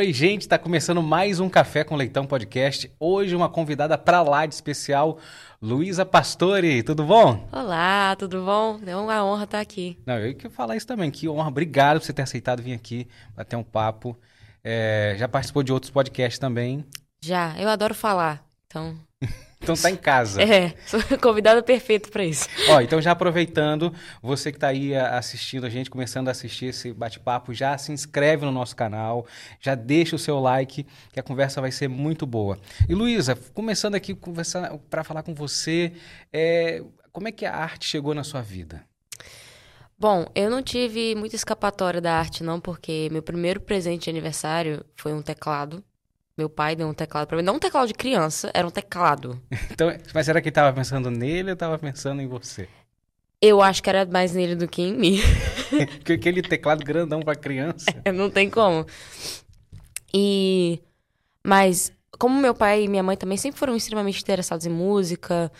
Oi, gente, está começando mais um Café com Leitão podcast. Hoje uma convidada para lá de especial, Luísa Pastore. Tudo bom? Olá, tudo bom? É uma honra estar aqui. Não, eu quero falar isso também. Que honra. Obrigado por você ter aceitado vir aqui bater um papo. É, já participou de outros podcasts também. Já, eu adoro falar. Então, Então tá em casa. é, sou convidada perfeita para isso. Ó, então já aproveitando, você que tá aí a- assistindo a gente, começando a assistir esse bate-papo, já se inscreve no nosso canal, já deixa o seu like, que a conversa vai ser muito boa. E Luísa, começando aqui conversar para falar com você, é, como é que a arte chegou na sua vida? Bom, eu não tive muita escapatória da arte não, porque meu primeiro presente de aniversário foi um teclado. Meu pai deu um teclado para mim, não um teclado de criança, era um teclado. Então, mas será que ele tava pensando nele ou tava pensando em você? Eu acho que era mais nele do que em mim. Porque aquele teclado grandão para criança. não tem como. E mas como meu pai e minha mãe também sempre foram extremamente interessados em música,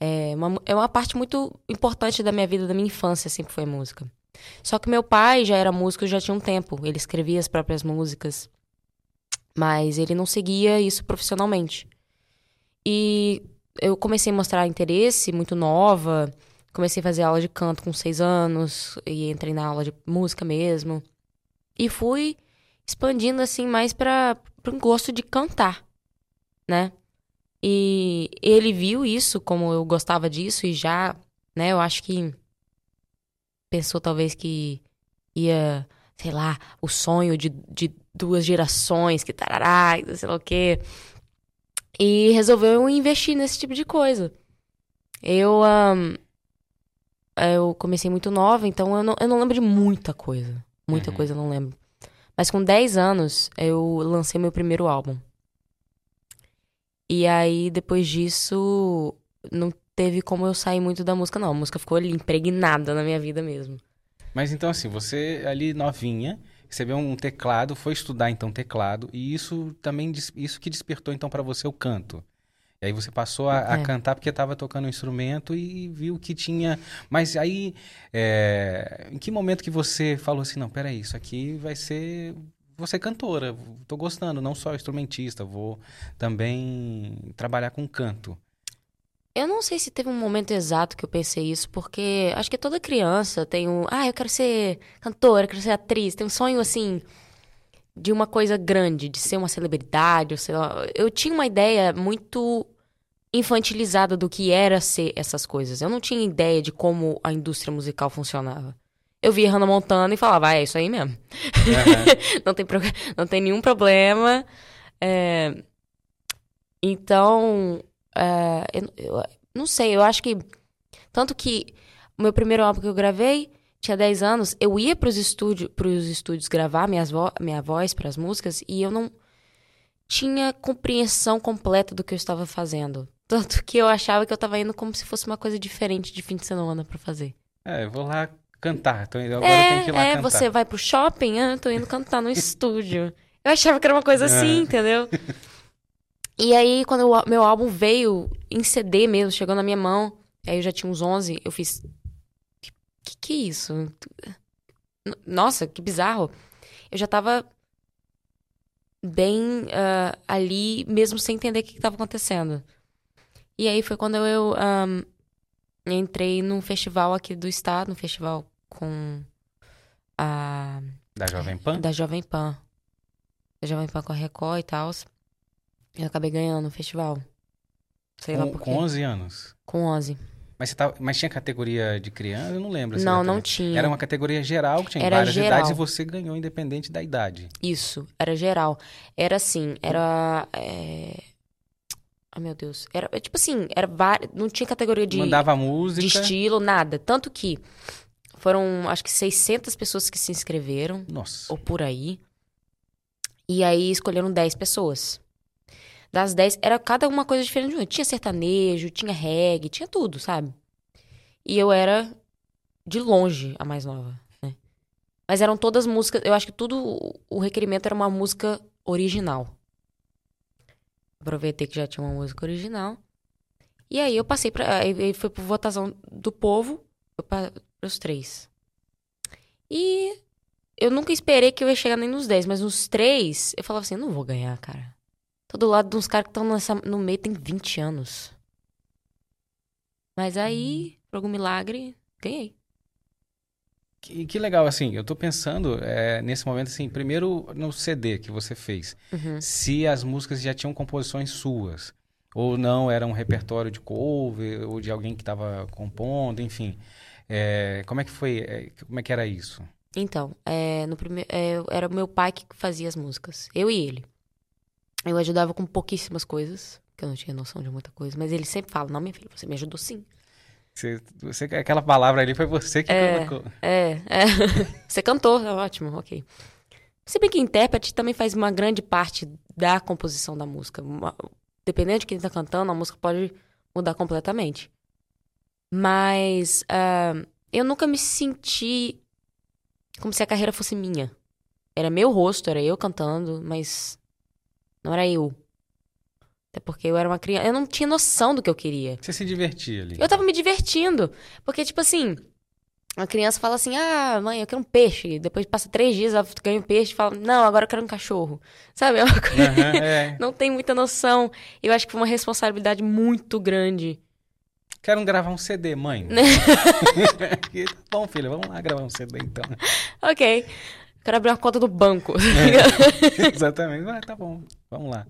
é uma, é uma parte muito importante da minha vida, da minha infância, sempre foi música. Só que meu pai já era músico já tinha um tempo, ele escrevia as próprias músicas, mas ele não seguia isso profissionalmente. E eu comecei a mostrar interesse muito nova, comecei a fazer aula de canto com seis anos, e entrei na aula de música mesmo. E fui expandindo assim mais para um gosto de cantar, né? E ele viu isso como eu gostava disso e já, né, eu acho que pensou talvez que ia, sei lá, o sonho de, de duas gerações, que tarará, sei lá o quê. E resolveu investir nesse tipo de coisa. Eu, ahn, eu comecei muito nova, então eu não, eu não lembro de muita coisa. Muita Uhum. coisa eu não lembro. Mas com 10 anos, eu lancei meu primeiro álbum. E aí, depois disso, não teve como eu sair muito da música, não. A música ficou ali impregnada na minha vida mesmo. Mas então assim, você ali novinha, recebeu um teclado, foi estudar então teclado, e isso também, isso que despertou então para você o canto. E aí você passou a, a É. cantar porque estava tocando um instrumento e viu que tinha... Mas aí, é, em que momento que você falou assim, não, peraí, isso aqui vai ser... Ser cantora, tô gostando, não só instrumentista, vou também trabalhar com canto. Eu não sei se teve um momento exato que eu pensei isso, porque acho que toda criança tem um. Ah, eu quero ser cantora, eu quero ser atriz. Tem um sonho, assim, de uma coisa grande, de ser uma celebridade, ou sei lá. Eu tinha uma ideia muito infantilizada do que era ser essas coisas. Eu não tinha ideia de como a indústria musical funcionava. Eu via Hannah Montana e falava, ah, é isso aí mesmo. Aham. não, tem pro- não tem nenhum problema. É, Então, é, eu, eu não sei, eu acho que. Tanto que o meu primeiro álbum que eu gravei tinha 10 anos, eu ia pros, estúdio, pros estúdios gravar minhas vo minha voz para as músicas e eu não tinha compreensão completa do que eu estava fazendo. Tanto que eu achava que eu estava indo como se fosse uma coisa diferente de fim de semana para fazer. É, eu vou lá cantar, então agora eu tenho que ir lá É, é, cantar. você vai pro shopping, ah, tô indo cantar no estúdio. Eu achava que era uma coisa assim, É. entendeu? E aí, quando o meu álbum veio em CD mesmo, chegou na minha mão, aí eu já tinha uns 11, eu fiz. Que que, que é isso? Nossa, que bizarro. Eu já tava bem ah, ali, mesmo sem entender o que, que tava acontecendo. E aí foi quando eu ahn, entrei num festival aqui do estado, um festival com a Da Jovem Pan? da Jovem Pan. Da Jovem Pan com a Record e tal. Eu acabei ganhando o festival. Sei lá Com, por com quê. 11 anos. Com 11. Mas, você tava, mas tinha categoria de criança? Eu não lembro. Não, não tinha. Era uma categoria geral que tinha Era várias geral. idades e você ganhou independente da idade. Isso, era geral. Era assim, era. É... Ai, meu Deus. Era é tipo assim, era vari- não tinha categoria de, Mandava de música. estilo, nada. Tanto que foram, acho que 600 pessoas que se inscreveram. Nossa. ou por aí. E aí escolheram 10 pessoas. Das 10, era cada uma coisa diferente de uma. Tinha sertanejo, tinha reggae, tinha tudo, sabe? E eu era, de longe, a mais nova, né? Mas eram todas músicas, eu acho que tudo, o requerimento era uma música original. Aproveitei que já tinha uma música original. E aí eu passei pra. Aí foi por votação do povo, para os três. E eu nunca esperei que eu ia chegar nem nos 10, mas nos 3, eu falava assim, não vou ganhar, cara. Tô do lado de uns caras que estão no meio tem 20 anos. Mas aí, por algum milagre, ganhei. Que, que legal, assim, eu tô pensando é, nesse momento, assim, primeiro no CD que você fez, Uhum. se as músicas já tinham composições suas, ou não era um repertório de cover, ou de alguém que estava compondo, enfim. É, como é que foi, é, como é que era isso? Então, é, no primeiro, é, era o meu pai que fazia as músicas. Eu e ele. Eu ajudava com pouquíssimas coisas, que eu não tinha noção de muita coisa. Mas ele sempre fala, não, minha filha, você me ajudou sim. Você, você- aquela palavra ali foi você que É. colocou. É, é. você cantou, é ótimo, ok. Se bem que intérprete também faz uma grande parte da composição da música. Uma- dependendo de quem tá cantando, a música pode mudar completamente. Mas ah, eu nunca me senti como se a carreira fosse minha. Era meu rosto, era eu cantando, mas não era eu. Até porque eu era uma criança. Eu não tinha noção do que eu queria. Você se divertia ali. Eu tava me divertindo. Porque, tipo assim, a criança fala assim: ah, mãe, eu quero um peixe. Depois passa três dias, ela ganha um peixe e fala: não, agora eu quero um cachorro. Sabe? É uma coisa. Aham, é. Não tem muita noção. Eu acho que foi uma responsabilidade muito grande. Quero gravar um CD, mãe. Bom, filha, vamos lá gravar um CD então. Ok. Quero abrir uma conta do banco. Exatamente. Ah, tá bom, vamos lá.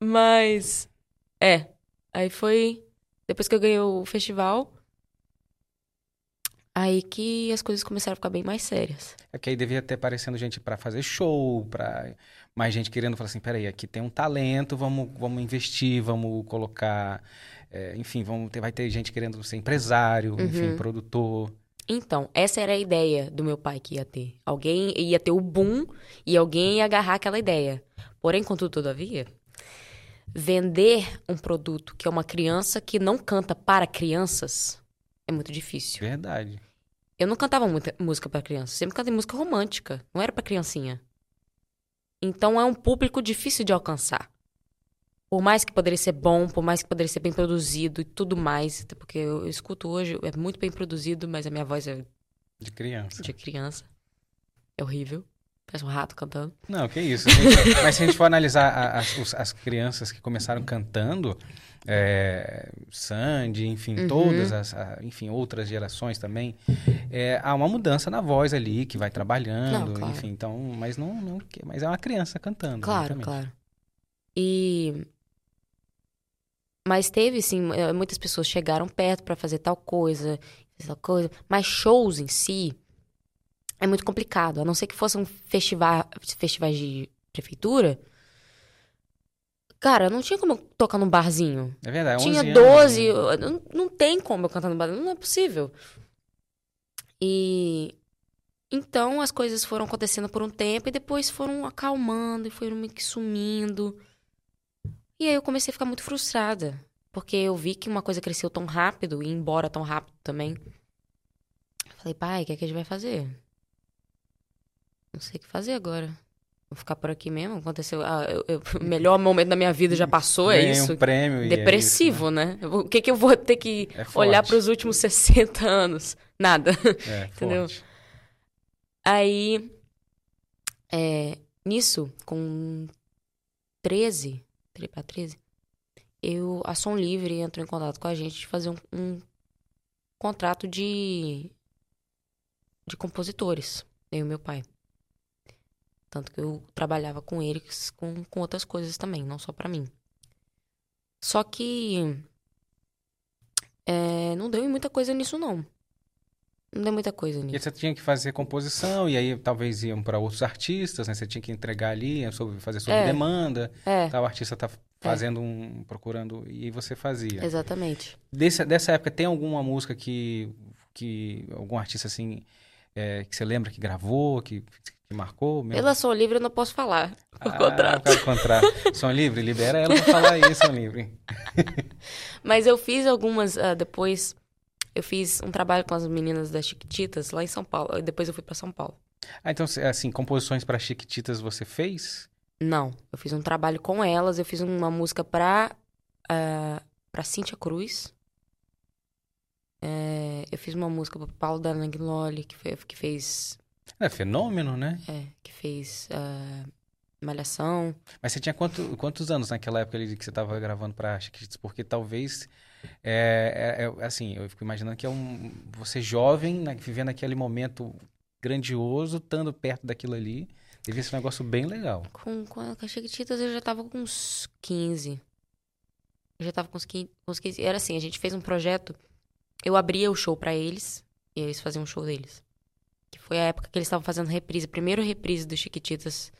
Mas. É. Aí foi. Depois que eu ganhei o festival. Aí que as coisas começaram a ficar bem mais sérias. É que aí devia ter aparecendo gente pra fazer show, pra mais gente querendo falar assim, peraí, aqui tem um talento, vamos, vamos investir, vamos colocar, é, enfim, vamos ter, vai ter gente querendo ser empresário, enfim, produtor. Então, essa era a ideia do meu pai que ia ter. Alguém ia ter o boom e alguém ia agarrar aquela ideia. Porém, contudo, todavia, vender um produto que é uma criança que não canta para crianças é muito difícil. Verdade. Eu não cantava muita música para criança, sempre cantei música romântica, não era para criancinha. Então é um público difícil de alcançar. Por mais que poderia ser bom, por mais que poderia ser bem produzido e tudo mais, até porque eu, eu escuto hoje, é muito bem produzido, mas a minha voz é De criança. de criança. É horrível. Parece um rato cantando. Não, que isso. gente. Mas se a gente for analisar a- as, os- as crianças que começaram cantando, é, Sandy, enfim, Uhum. todas as, a- enfim, outras gerações também, é, há uma mudança na voz ali, que vai trabalhando, Não, claro. enfim, então, mas não, não, mas é uma criança cantando. Claro, exatamente. claro. E. Mas teve, sim, eh, muitas pessoas chegaram perto pra fazer tal coisa, tal coisa. Mas shows em si é muito complicado. A não ser que fossem festival, festivais de prefeitura. Cara, não tinha como eu tocar num barzinho. É verdade, 11 Tinha anos, 12, né? eu- não, não tem como eu cantar no barzinho, não é possível. E então as coisas foram acontecendo por um tempo e depois foram acalmando e foram meio que sumindo. E aí eu comecei a ficar muito frustrada, porque eu vi que uma coisa cresceu tão rápido e ia embora tão rápido também. Falei, pai, o que, é que a gente vai fazer? Não sei o que fazer agora. Vou ficar por aqui mesmo? Aconteceu. Ah, eu- eu- o melhor momento da minha vida já passou, é Ganhei isso? um prêmio e é Depressivo, né? Vou- O que, que eu vou ter que É olhar para os últimos 60 anos? Nada. isso, né? É, Entendeu? forte. Aí, é, nisso, com 13, 13 para 13, eu, a Som Livre entrou em contato com a gente de fazer um, um contrato de, de compositores, eu e meu pai. Tanto que eu trabalhava com eles com, com outras coisas também, não só pra mim. Só que é, não deu em muita coisa nisso, não. Não deu muita coisa E nisso. você tinha que fazer composição, e aí talvez iam para outros artistas, né? Você tinha que entregar ali, sobre, fazer sob É. demanda. É, Tal artista tá fazendo um, procurando, e você fazia. exatamente. Desse, dessa época, tem alguma música que, que algum artista assim, é, que você lembra que gravou, que, que marcou? Mesmo? Pela Som Livre eu não posso falar. O Ah, contrato. do contrato. Som Livre, libera ela pra falar aí, Som Livre. Mas eu fiz algumas ah, depois. Eu fiz um trabalho com as meninas das Chiquititas lá em São Paulo. Depois eu fui pra São Paulo. Ah, então, assim, composições para Chiquititas você fez? Não, eu fiz um trabalho com elas. Eu fiz uma música pra, ah, pra Cíntia Cruz. É, eu fiz uma música pro Paulo Danangloli, que, foi, que fez É fenômeno, né? É, que fez uh, Malhação. Mas você tinha quanto, quantos anos naquela época ali que você estava gravando pra Chiquititas? Porque talvez, é, é, é, assim, eu fico imaginando que é um, você jovem, né, vivendo aquele momento grandioso, estando perto daquilo ali, devia ser um negócio bem legal. Com, com a Chiquititas eu já tava com uns 15. Eu já tava com uns 15, com uns 15. Era assim, a gente fez um projeto, eu abria o show para eles, e eles faziam um show deles. Que foi a época que eles estavam fazendo reprise, primeiro reprise do Chiquititas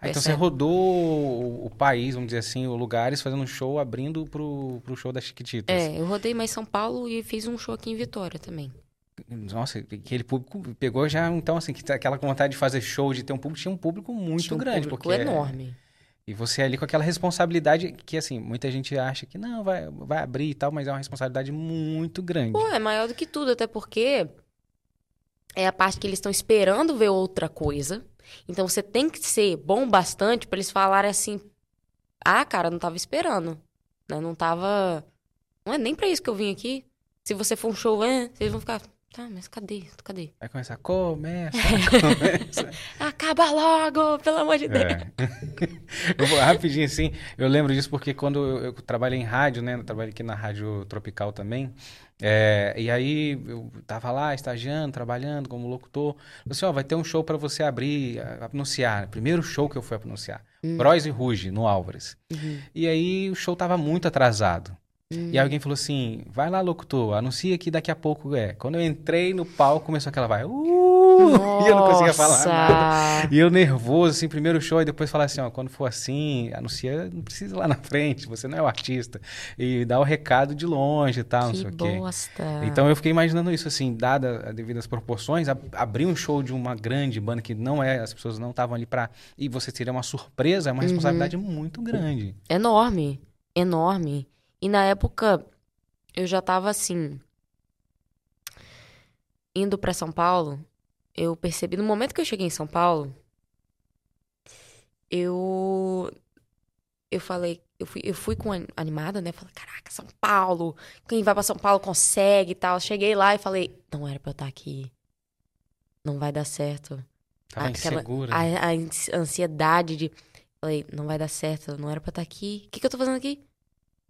ah, então você rodou o, país, vamos dizer assim, os lugares, fazendo um show, abrindo pro, pro show das Chiquititas. É, eu rodei mais São Paulo e fiz um show aqui em Vitória também. Nossa, aquele público pegou já, então, assim, que aquela vontade de fazer show, de ter um público, tinha um público muito tinha um grande. Público porque é enorme. E você ali com aquela responsabilidade que, assim, muita gente acha que não, vai, vai abrir e tal, mas é uma responsabilidade muito grande. Pô, é maior do que tudo, até porque é a parte que eles estão esperando ver outra coisa. Então você tem que ser bom bastante para eles falarem assim: "Ah, cara, não tava esperando". Né? Não tava Não é nem para isso que eu vim aqui. Se você for um show, é, vocês vão ficar Tá, mas cadê? Cadê? Vai começar, começa, começa. Acaba logo, pelo amor de Deus. É. eu vou rapidinho assim, eu lembro disso porque quando eu, eu trabalhei em rádio, né? Eu trabalhei aqui na Rádio Tropical também. É, e aí eu tava lá estagiando, trabalhando como locutor. Eu disse, ó, vai ter um show para você abrir, anunciar. Primeiro show que eu fui anunciar. Hum. Bros e Ruge, no Álvares. Uhum. E aí o show tava muito atrasado. Hum. E alguém falou assim: vai lá, locutor, anuncia que daqui a pouco é. Quando eu entrei no palco, começou aquela vai. Uh! E eu não conseguia falar nada. E eu nervoso, assim, primeiro show, e depois falar assim: ó, quando for assim, anuncia, não precisa ir lá na frente, você não é o artista. E dá o recado de longe e tal, não sei o quê. Então eu fiquei imaginando isso, assim, dada as devidas proporções, ab abrir um show de uma grande banda que não é, as pessoas não estavam ali pra. E você teria uma surpresa, é uma uhum. responsabilidade uhum. muito grande. Enorme. Enorme. E na época eu já tava assim indo para São Paulo, eu percebi no momento que eu cheguei em São Paulo, eu eu falei, eu fui, eu fui com animada, né? Falei, caraca, São Paulo, quem vai para São Paulo consegue e tal. Cheguei lá e falei, não era para eu estar aqui. Não vai dar certo. Tava Aquela, insegura. A, a, ansiedade de. Falei, não vai dar certo, não era pra estar aqui. O que, que eu tô fazendo aqui?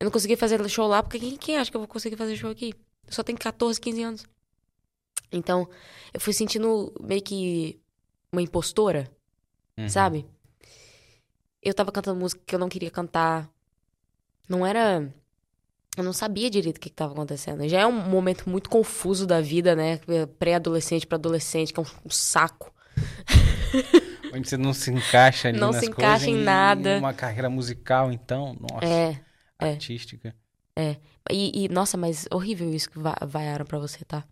Eu não consegui fazer show lá, porque quem, quem acha que eu vou conseguir fazer show aqui? Eu só tenho 14, 15 anos. Então, eu fui sentindo meio que uma impostora, uhum. sabe? Eu tava cantando música que eu não queria cantar. Não era. Eu não sabia direito o que, estava acontecendo. Já é um momento muito confuso da vida, né? Pré-adolescente para adolescente, que é um, um saco. Onde você não se encaixa ali Não nas se encaixa coisas, em nada. Uma carreira musical, então, nossa. É. É. artística. É. E, e, nossa, mas horrível isso que vaiaram pra você, tá?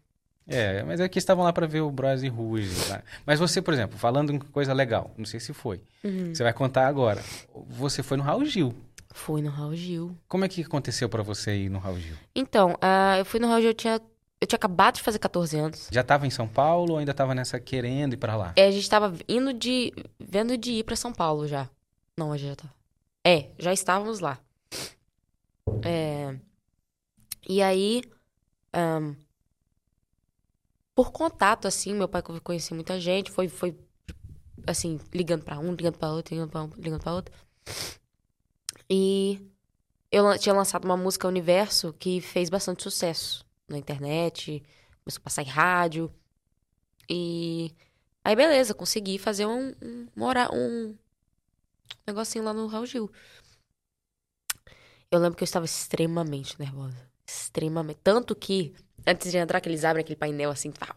É, mas é que estavam lá para ver o Bros e Rouge. Tá? Mas você, por exemplo, falando em coisa legal, não sei se foi. Uhum. Você vai contar agora. Você foi no Raul Gil. Fui no Raul Gil. Como é que aconteceu para você ir no Raul Gil? Então, uh, eu fui no Raul Gil, eu tinha, eu tinha acabado de fazer 14 anos. Já tava em São Paulo ou ainda tava nessa querendo ir para lá? É, a gente tava indo de. vendo de ir para São Paulo já. Não, a gente já tava. É, já estávamos lá. É... E aí, um... por contato, assim, meu pai conhecia muita gente, foi, foi assim, ligando pra um, ligando pra outro, ligando pra um, ligando outro. E eu tinha lançado uma música Universo que fez bastante sucesso na internet, começou a passar em rádio. E aí, beleza, consegui fazer um, um, um negocinho lá no Raul Gil. Eu lembro que eu estava extremamente nervosa. Extremamente. Tanto que, antes de entrar, que eles abrem aquele painel assim, tá.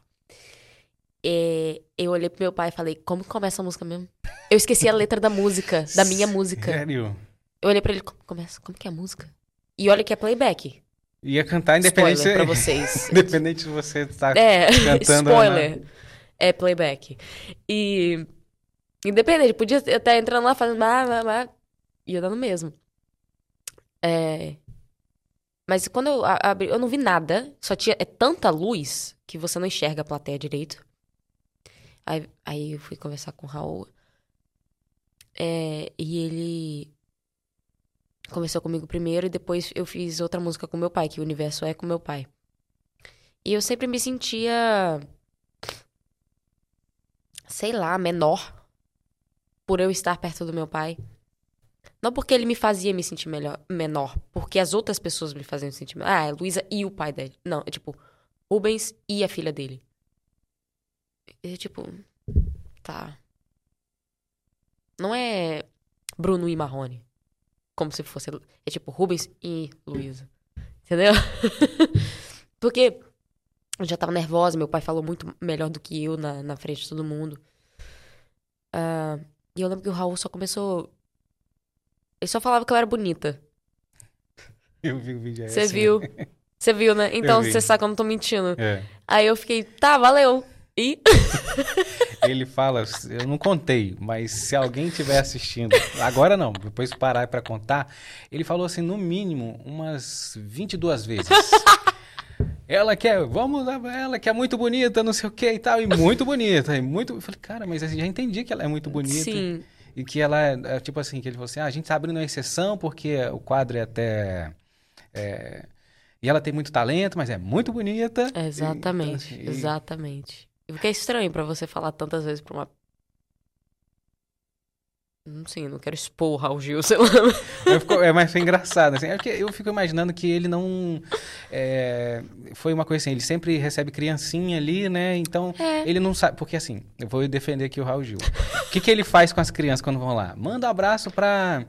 É, eu olhei pro meu pai e falei, como começa a música mesmo? Eu esqueci a letra da música, da minha música. Sério? Eu olhei pra ele, como começa? Como que é a música? E olha que é playback. Ia cantar independente spoiler pra vocês. independente de você estar é, cantando. Spoiler. Né? É playback. E. Independente, podia estar entrando lá fazendo. Mas, ia dando mesmo. É... Mas quando eu abri, eu não vi nada. Só tinha é tanta luz que você não enxerga a plateia direito. Aí, aí eu fui conversar com o Raul. É, e ele conversou comigo primeiro e depois eu fiz outra música com meu pai, que o universo é com meu pai. E eu sempre me sentia sei lá, menor por eu estar perto do meu pai. Não porque ele me fazia me sentir melhor, menor, porque as outras pessoas me faziam me sentir melhor. Ah, é Luísa e o pai dele. Não, é tipo, Rubens e a filha dele. E tipo, tá. Não é Bruno e Marrone. Como se fosse. É tipo Rubens e Luísa. Entendeu? porque eu já tava nervosa, meu pai falou muito melhor do que eu na, na frente de todo mundo. Uh, e eu lembro que o Raul só começou. Ele só falava que eu era bonita. Eu vi o vídeo aí. Você assim. viu? Você viu, né? Então você sabe que eu não tô mentindo. É. Aí eu fiquei, tá, valeu. E. Ele fala, eu não contei, mas se alguém estiver assistindo, agora não, depois parar pra contar, ele falou assim, no mínimo, umas 22 vezes. Ela que é, vamos lá, ela que é muito bonita, não sei o que e tal, e muito bonita, e muito. Eu falei, cara, mas eu já entendi que ela é muito bonita. Sim. E que ela é, é, tipo assim, que ele falou assim, ah, a gente tá abrindo uma exceção porque o quadro é até. é, e ela tem muito talento, mas é muito bonita. Exatamente, E, então, assim, exatamente. E fica estranho pra você falar tantas vezes pra uma. Não sei, não quero expor o Raul Gil, sei lá. Fico- é, mas foi engraçado, assim. É porque eu fico imaginando que ele não. é, foi uma coisa assim, ele sempre recebe criancinha ali, né? Então, É. ele não sabe. Porque assim, eu vou defender aqui o Raul Gil. O que, que ele faz com as crianças quando vão lá? Manda um abraço pra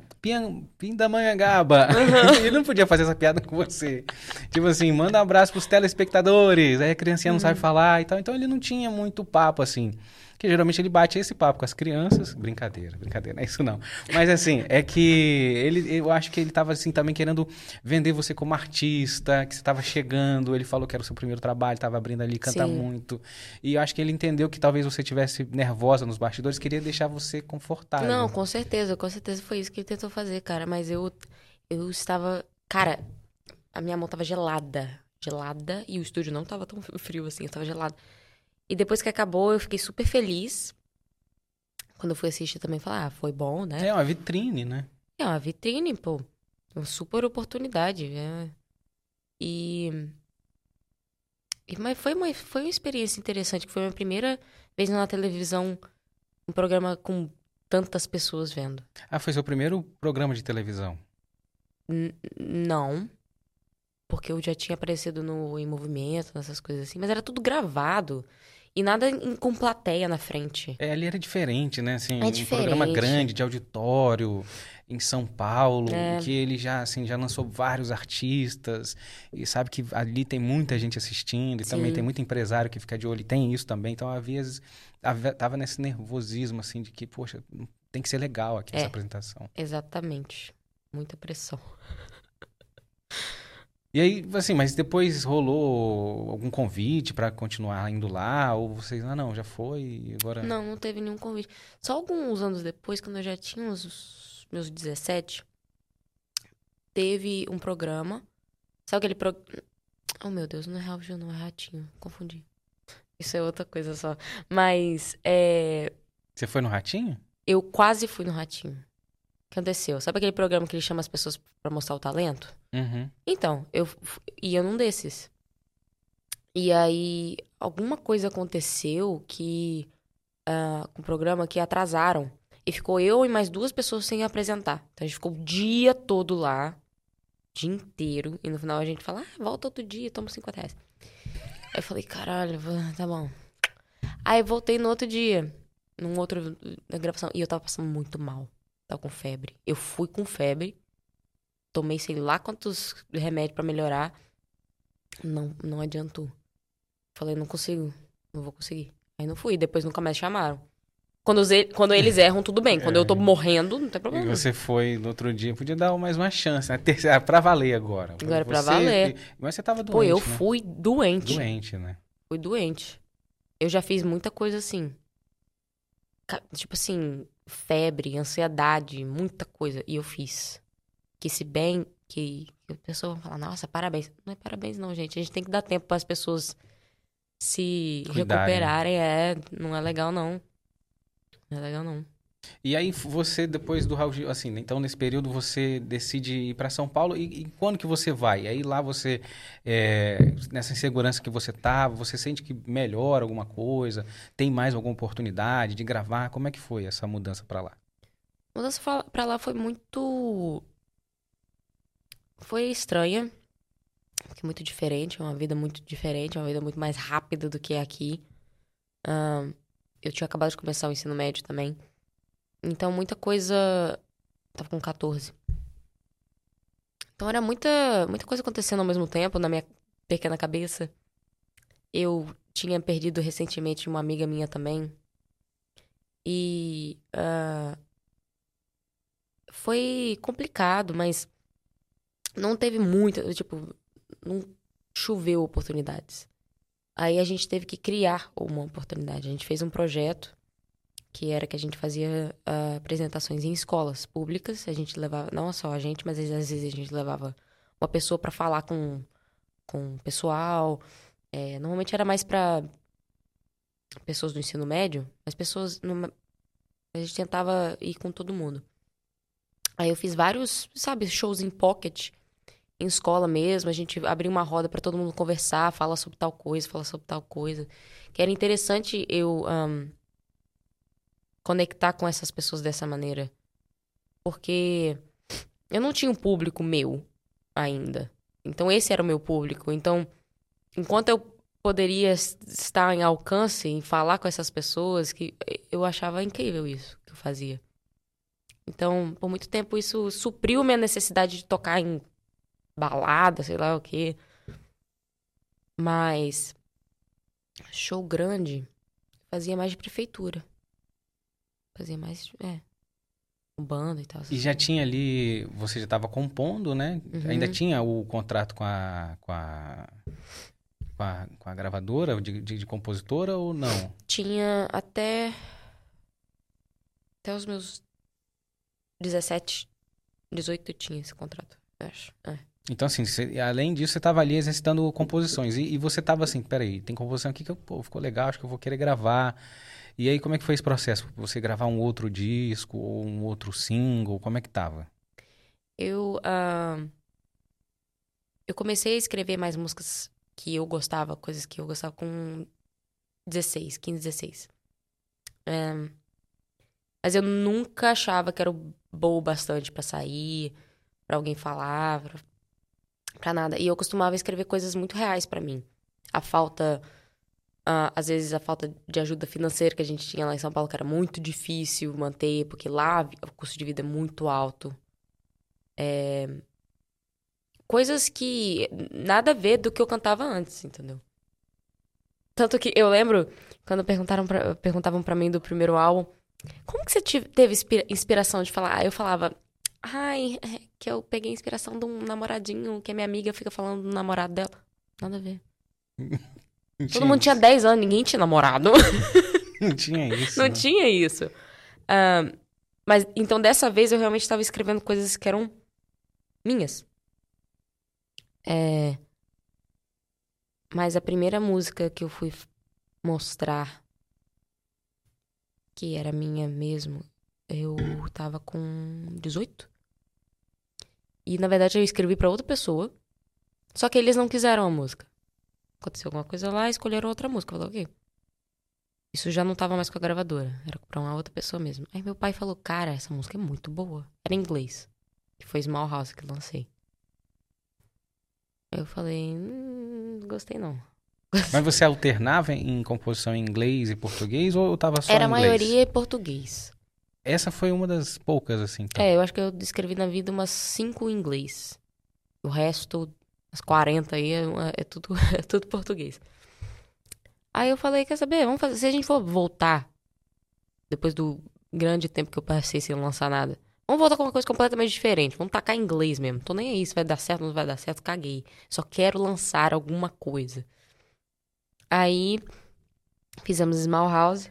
Pindamonhangaba. ele não podia fazer essa piada com você. Tipo assim, manda um abraço pros telespectadores. Aí a criancinha não sabe falar e tal. Então ele não tinha muito papo, assim. Que geralmente ele bate esse papo com as crianças. Brincadeira, brincadeira, não é isso não. Mas assim, é que ele, eu acho que ele tava assim também querendo vender você como artista, que você tava chegando. Ele falou que era o seu primeiro trabalho, tava abrindo ali, canta Sim. muito. E eu acho que ele entendeu que talvez você tivesse nervosa nos bastidores, queria deixar você confortável. Não, com certeza, com certeza foi isso que ele tentou fazer, cara. Mas eu, eu estava. Cara, a minha mão tava gelada. Gelada. E o estúdio não tava tão frio assim, eu tava gelado. E depois que acabou, eu fiquei super feliz. Quando eu fui assistir também, falar, ah, foi bom, né? É uma vitrine, né? É uma vitrine, pô. Uma super oportunidade. é. E. e- Mas foi uma, foi uma experiência interessante, que foi a minha primeira vez na televisão, um programa com tantas pessoas vendo. Ah, foi seu primeiro programa de televisão. N- não. Porque eu já tinha aparecido no Em Movimento, nessas coisas assim. Mas era tudo gravado. E nada em- com plateia na frente. É, ali era diferente, né? Assim, É um programa diferente. grande de auditório em São Paulo, É. que ele já assim já lançou vários artistas e sabe que ali tem muita gente assistindo e também Sim. tem muito empresário que fica de olho, e tem isso também. Então, às vezes, tava nesse nervosismo assim de que, poxa, tem que ser legal aqui essa É. apresentação. Exatamente. Muita pressão. E aí, assim, mas depois rolou algum convite pra continuar indo lá ou vocês, ah, não, já foi, agora Não, não teve nenhum convite. Só alguns anos depois, quando eu já tinha os meus 17, teve um programa. Sabe aquele programa. Oh, meu Deus, não é Gil, não é Ratinho. Confundi. Isso é outra coisa só. Mas, é. Você foi no Ratinho? Eu quase fui no Ratinho. Aconteceu? Sabe aquele programa que ele chama as pessoas pra mostrar o talento? Uhum. Então, eu ia num desses. E aí, alguma coisa aconteceu que. com o programa que atrasaram. E ficou eu e mais duas pessoas sem apresentar. Então a gente ficou o dia todo lá. O dia inteiro. E no final a gente fala, ah, volta outro dia, toma 50 reais. Aí eu falei, caralho, tá bom. Aí voltei no outro dia. Num outro na gravação. E eu tava passando muito mal. Tava com febre. Eu fui com febre. Tomei sei lá quantos remédios pra melhorar. Não, não adiantou. Falei, não consigo. Não vou conseguir. Aí não fui. Depois nunca mais chamaram. Quando, os e- quando eles erram, tudo bem. Quando eu tô morrendo, não tem E problema. você foi no outro dia, podia dar mais uma chance, né? Terceira, pra valer agora. Agora pra Você- valer. Mas você tava doente, Pô, eu né? fui doente. Doente, né? Fui doente. Eu já fiz muita coisa assim. Tipo assim, febre, ansiedade, muita coisa. E eu fiz. Que se bem que que a pessoa vai falar, nossa, parabéns. Não é parabéns não, gente. A gente tem que dar tempo para as pessoas se Cuidarem. recuperarem. É, não é legal não. Não é legal não. E aí você, depois do Raul Gil, assim, então nesse período você decide ir para São Paulo e, e, quando que você vai? Aí lá você, é, nessa insegurança que você tava, você sente que melhora alguma coisa? Tem mais alguma oportunidade de gravar? Como é que foi essa mudança para lá? A mudança para lá foi muito... Foi estranha, porque muito diferente, é uma vida muito diferente, é uma vida muito mais rápida do que aqui. Um, eu tinha acabado de começar o ensino médio também. Então, muita coisa. Tava com 14. Então, era muita, muita coisa acontecendo ao mesmo tempo na minha pequena cabeça. Eu tinha perdido recentemente uma amiga minha também. E. Uh, foi complicado, mas. Não teve muita. Tipo, não choveu oportunidades. Aí a gente teve que criar uma oportunidade. A gente fez um projeto que era que a gente fazia uh, apresentações em escolas públicas. A gente levava, não só a gente, mas às vezes a gente levava uma pessoa para falar com, com o pessoal. É, normalmente era mais para pessoas do ensino médio, mas pessoas. Numa... A gente tentava ir com todo mundo. Aí eu fiz vários, sabe, shows em pocket, em escola mesmo. A gente abria uma roda para todo mundo conversar, falar sobre tal coisa, falar sobre tal coisa. Que era interessante eu. Um, conectar com essas pessoas dessa maneira. Porque eu não tinha um público meu ainda. Então esse era o meu público. Então, enquanto eu poderia estar em alcance em falar com essas pessoas, que eu achava incrível isso que eu fazia. Então, por muito tempo isso supriu minha necessidade de tocar em balada, sei lá o quê. Mas show grande fazia mais de prefeitura. Fazia mais. É. Banda e tal. E já tinha ali. Você já estava compondo, né? Uhum. Ainda tinha o contrato com a. Com a... Com a, com a gravadora de, de, de compositora ou não? Tinha até. Até os meus 17, 18 eu tinha esse contrato, acho. É. Então, assim, você, além disso, você estava ali exercitando composições. E, e você estava assim, peraí, tem composição aqui que pô, ficou legal, acho que eu vou querer gravar. E aí, como é que foi esse processo? Você gravar um outro disco ou um outro single? Como é que tava? Eu, uh, eu comecei a escrever mais músicas que eu gostava, coisas que eu gostava com 16, 15, 16. Um, mas eu nunca achava que era bom bastante para sair, para alguém falar, pra, pra, nada. E eu costumava escrever coisas muito reais para mim. A falta Uh, às vezes a falta de ajuda financeira que a gente tinha lá em São Paulo, que era muito difícil manter, porque lá o custo de vida é muito alto. É... Coisas que nada a ver do que eu cantava antes, entendeu? Tanto que eu lembro, quando perguntaram pra, perguntavam para mim do primeiro álbum, como que você teve inspiração de falar? Eu falava, ai, é que eu peguei inspiração de um namoradinho que a minha amiga fica falando do namorado dela. Nada a ver. Todo mundo tinha 10 anos, ninguém tinha namorado. Não tinha isso. Não né? tinha isso. Uh, mas então dessa vez eu realmente estava escrevendo coisas que eram minhas. É... Mas a primeira música que eu fui mostrar que era minha mesmo, eu tava com 18. E na verdade eu escrevi para outra pessoa. Só que eles não quiseram a música aconteceu alguma coisa lá, escolheram outra música. Falou, ok. Isso já não tava mais com a gravadora, era pra uma outra pessoa mesmo. Aí meu pai falou, cara, essa música é muito boa. Era em inglês. Que foi Small House que lancei. Eu falei, hum, gostei não. Mas você alternava em composição em inglês e português ou tava só Era inglês? A maioria português. Essa foi uma das poucas, assim. Então. É, eu acho que eu escrevi na vida umas cinco em inglês. O resto as 40 aí é, é, tudo, é tudo português. Aí eu falei, quer saber, vamos fazer. Se a gente for voltar, depois do grande tempo que eu passei sem lançar nada, vamos voltar com uma coisa completamente diferente. Vamos tacar inglês mesmo. Tô nem aí se vai dar certo não vai dar certo, caguei. Só quero lançar alguma coisa. Aí fizemos Small House.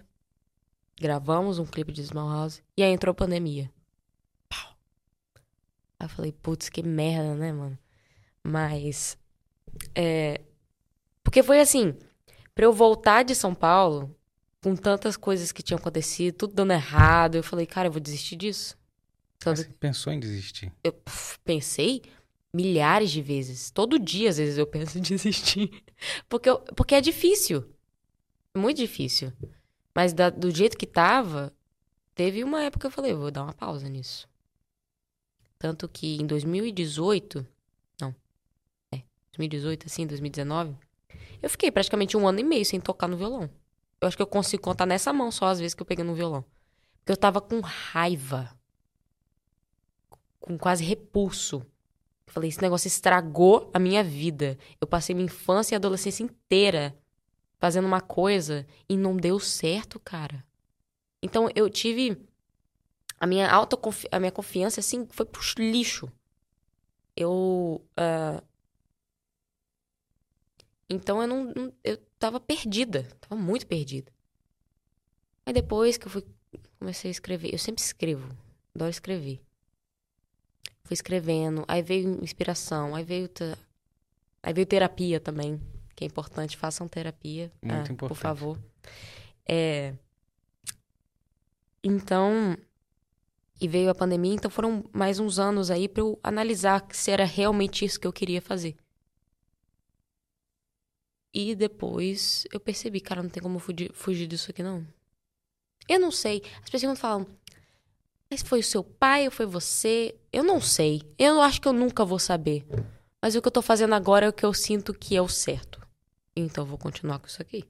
Gravamos um clipe de Small House. E aí entrou pandemia. Pau. Aí eu falei, putz, que merda, né, mano? Mas. É, porque foi assim: pra eu voltar de São Paulo, com tantas coisas que tinham acontecido, tudo dando errado. Eu falei, cara, eu vou desistir disso. Você pensou em desistir? Eu pensei milhares de vezes. Todo dia, às vezes, eu penso em desistir. Porque, eu- porque é difícil. É muito difícil. Mas da- do jeito que tava, teve uma época que eu falei, eu vou dar uma pausa nisso. Tanto que em 2018. Não. É, 2018, assim, 2019. Eu fiquei praticamente um ano e meio sem tocar no violão. Eu acho que eu consigo contar nessa mão só as vezes que eu peguei no violão. Porque eu tava com raiva. Com quase repulso. Eu falei, esse negócio estragou a minha vida. Eu passei minha infância e adolescência inteira fazendo uma coisa e não deu certo, cara. Então eu tive a minha alta a minha confiança assim foi pro lixo. Eu ah, então eu não, não- eu tava perdida, tava muito perdida. Aí depois que eu fui comecei a escrever, eu sempre escrevo, adoro escrever. Fui escrevendo, aí veio inspiração, aí veio te- aí veio terapia também, que é importante, façam terapia, Muito ah, por importante. favor. É, então, e veio a pandemia, então foram mais uns anos aí pra eu analisar se era realmente isso que eu queria fazer. E depois eu percebi, cara, não tem como fugir, fugir disso aqui, não. Eu não sei. As pessoas falam, mas foi o seu pai ou foi você? Eu não sei. Eu acho que eu nunca vou saber. Mas o que eu tô fazendo agora é o que eu sinto que é o certo. Então eu vou continuar com isso aqui.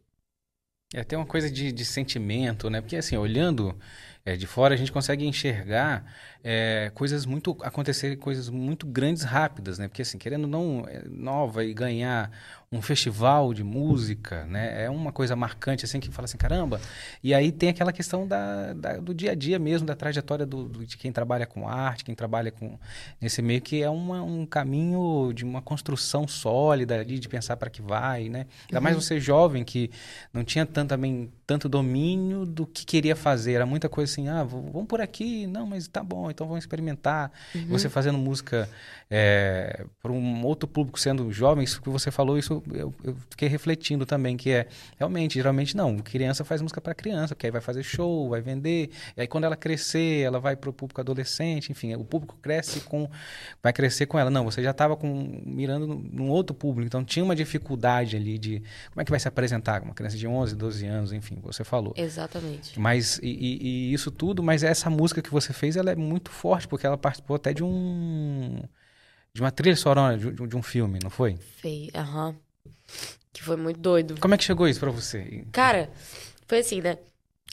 É até uma coisa de, de sentimento, né? Porque assim, olhando é, de fora, a gente consegue enxergar é, coisas muito acontecerem, coisas muito grandes, rápidas, né? Porque assim, querendo não, é nova e ganhar um festival de música, né? É uma coisa marcante, assim, que fala assim, caramba. E aí tem aquela questão da, da- do dia a dia mesmo, da trajetória do, do- de quem trabalha com arte, quem trabalha com nesse meio, que é uma- um caminho de uma construção sólida ali, de pensar para que vai, né? Ainda mais você jovem, que não tinha tanto, também, tanto domínio do que queria fazer. Era muita coisa assim, ah, vamos por aqui, não, mas tá bom, então vamos experimentar. Você fazendo música para um outro público, sendo jovem, isso que você falou, isso eu, eu fiquei refletindo também, que é, realmente, geralmente não, criança faz música para criança, porque aí vai fazer show, vai vender, e aí quando ela crescer, ela vai para o público adolescente, enfim, o público cresce com, vai crescer com ela. Não, você já estava mirando num num outro público, então tinha uma dificuldade ali de, como é que vai se apresentar uma criança de 11, 12 anos, enfim, você falou. Exatamente. Mas, e, e- e isso tudo, mas essa música que você fez, ela é muito forte, porque ela participou até de um. de uma trilha sonora de, de um filme, não foi? Feio, aham. Que foi muito doido. Como é que chegou isso pra você? Cara, foi assim, né?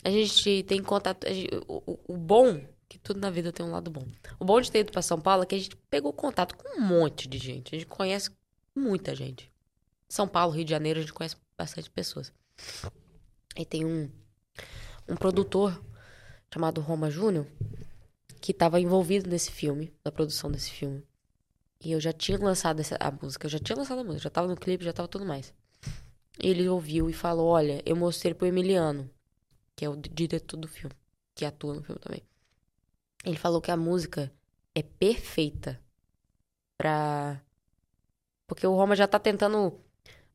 A gente tem contato. gente- o, o- o bom, que tudo na vida tem um lado bom. O bom de ter ido pra São Paulo é que a gente pegou contato com um monte de gente. A gente conhece muita gente. São Paulo, Rio de Janeiro, a gente conhece bastante pessoas. E tem um, um produtor chamado Roma Júnior que estava envolvido nesse filme, na produção desse filme. E eu já tinha lançado essa, a música, eu já tinha lançado a música, já tava no clipe, já tava tudo mais. Ele ouviu e falou: Olha, eu mostrei pro Emiliano, que é o di- diretor do filme, que atua no filme também. Ele falou que a música é perfeita pra. Porque o Roma já tá tentando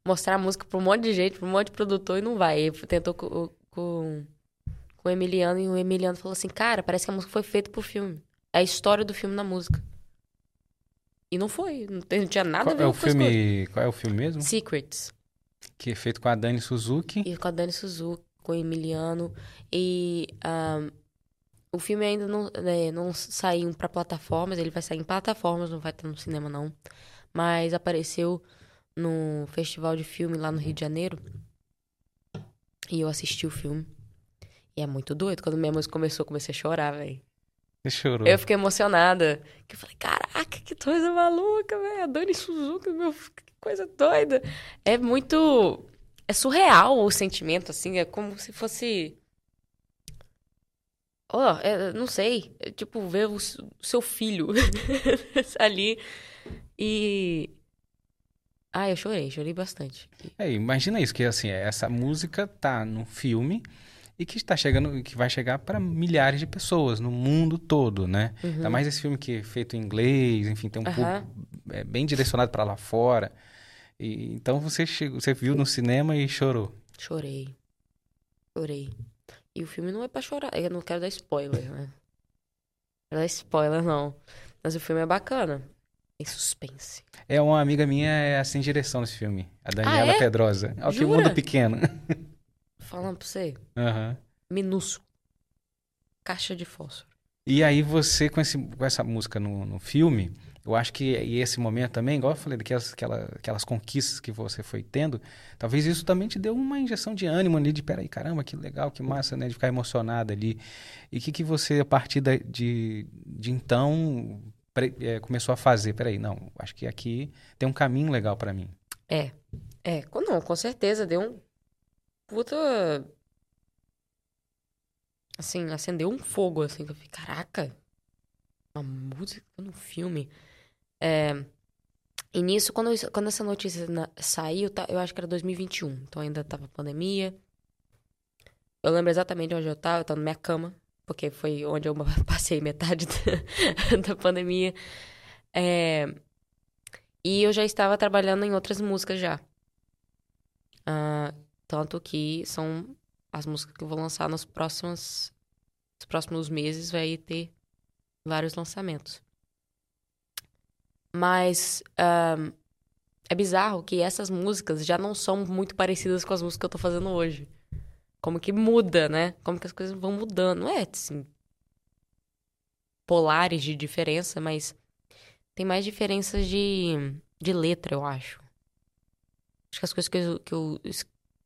mostrar a música pra um monte de gente, pra um monte de produtor e não vai. Ele tentou com, com o Emiliano e o Emiliano falou assim: Cara, parece que a música foi feita pro filme. É a história do filme na música. E não foi, não, tem- não tinha nada Qual a ver é com o filme. Qual é o filme mesmo? Secrets. Que é feito com a Dani Suzuki. E com a Dani Suzuki, com o Emiliano. E ahn, o filme ainda não, né, não saiu pra plataformas. Ele vai sair em plataformas, não vai estar no cinema, não. Mas apareceu no festival de filme lá no Rio de Janeiro. E eu assisti o filme. E é muito doido. Quando minha música começou, eu comecei a chorar, velho. Você chorou. Eu fiquei emocionada. Que eu falei, caraca, que coisa maluca, velho. A Dani Suzuki, meu, que coisa doida. É muito. É surreal o sentimento, assim. É como se fosse. Ó, é, não sei. É tipo, ver o, seu filho ali. E. Ah, eu chorei, chorei bastante. É, imagina isso, que assim, essa música tá no filme e que está chegando, que vai chegar para milhares de pessoas no mundo todo, né? Ainda mais esse filme que é feito em inglês, enfim, tem um Aham. público é, bem direcionado para lá fora. E, então você chegou, você viu no cinema e chorou. Chorei. Chorei. E o filme não é pra chorar. Eu não quero dar spoiler, né? Não quero dar spoiler, não. Mas o filme é bacana. Tem suspense. É uma amiga minha, é assim direção nesse filme. A Daniela Ah, é? Pedrosa. Olha que Jura? mundo pequeno. Falando pra você, Aham. minúsculo. Caixa de fósforo. E aí você, com, esse, com essa música no, no filme, eu acho que e esse momento também, igual eu falei, daquelas aquela, aquelas conquistas que você foi tendo, talvez isso também te deu uma injeção de ânimo ali, de peraí, caramba, que legal, que massa, né? De ficar emocionada ali. E o que, que você, a partir da- de, de então, pre- eh, começou a fazer? Peraí, não, acho que aqui tem um caminho legal pra mim. É. É, não, com certeza deu um puta. Assim, acendeu um fogo, assim, que eu fiquei, caraca, uma música no filme. É, e nisso, quando, isso- quando essa notícia na- saiu, tá- eu acho que era 2021, então ainda tava pandemia. Eu lembro exatamente onde eu tava, eu tava na minha cama, porque foi onde eu passei metade da, da pandemia. É, e eu já estava trabalhando em outras músicas já. Ah, tanto que são as músicas que eu vou lançar nos próximos, nos próximos meses, vai ter vários lançamentos. Mas ah, é bizarro que essas músicas já não são muito parecidas com as músicas que eu tô fazendo hoje. Como que muda, né? Como que as coisas vão mudando. Não é, assim, polares de diferença, mas tem mais diferenças de, de letra, eu acho. Acho que as coisas que eu, que eu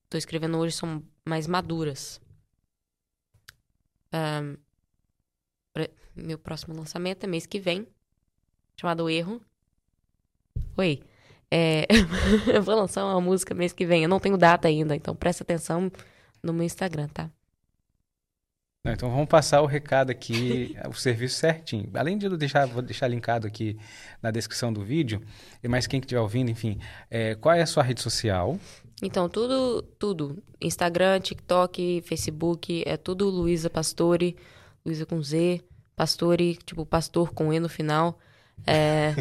tô escrevendo hoje são mais maduras. Pra- meu próximo lançamento é mês que vem, chamado Erro. Oi. É, eu vou lançar uma música mês que vem. Eu não tenho data ainda, então presta atenção no meu Instagram, tá? Não, Então vamos passar o recado aqui, o serviço certinho. Além de eu deixar, vou deixar linkado aqui na descrição do vídeo, mais quem que estiver ouvindo, enfim, é, qual é a sua rede social? Então, tudo, tudo. Instagram, TikTok, Facebook, é tudo Luísa Pastore, Luísa com Z, Pastore, tipo, pastor com E no final. É,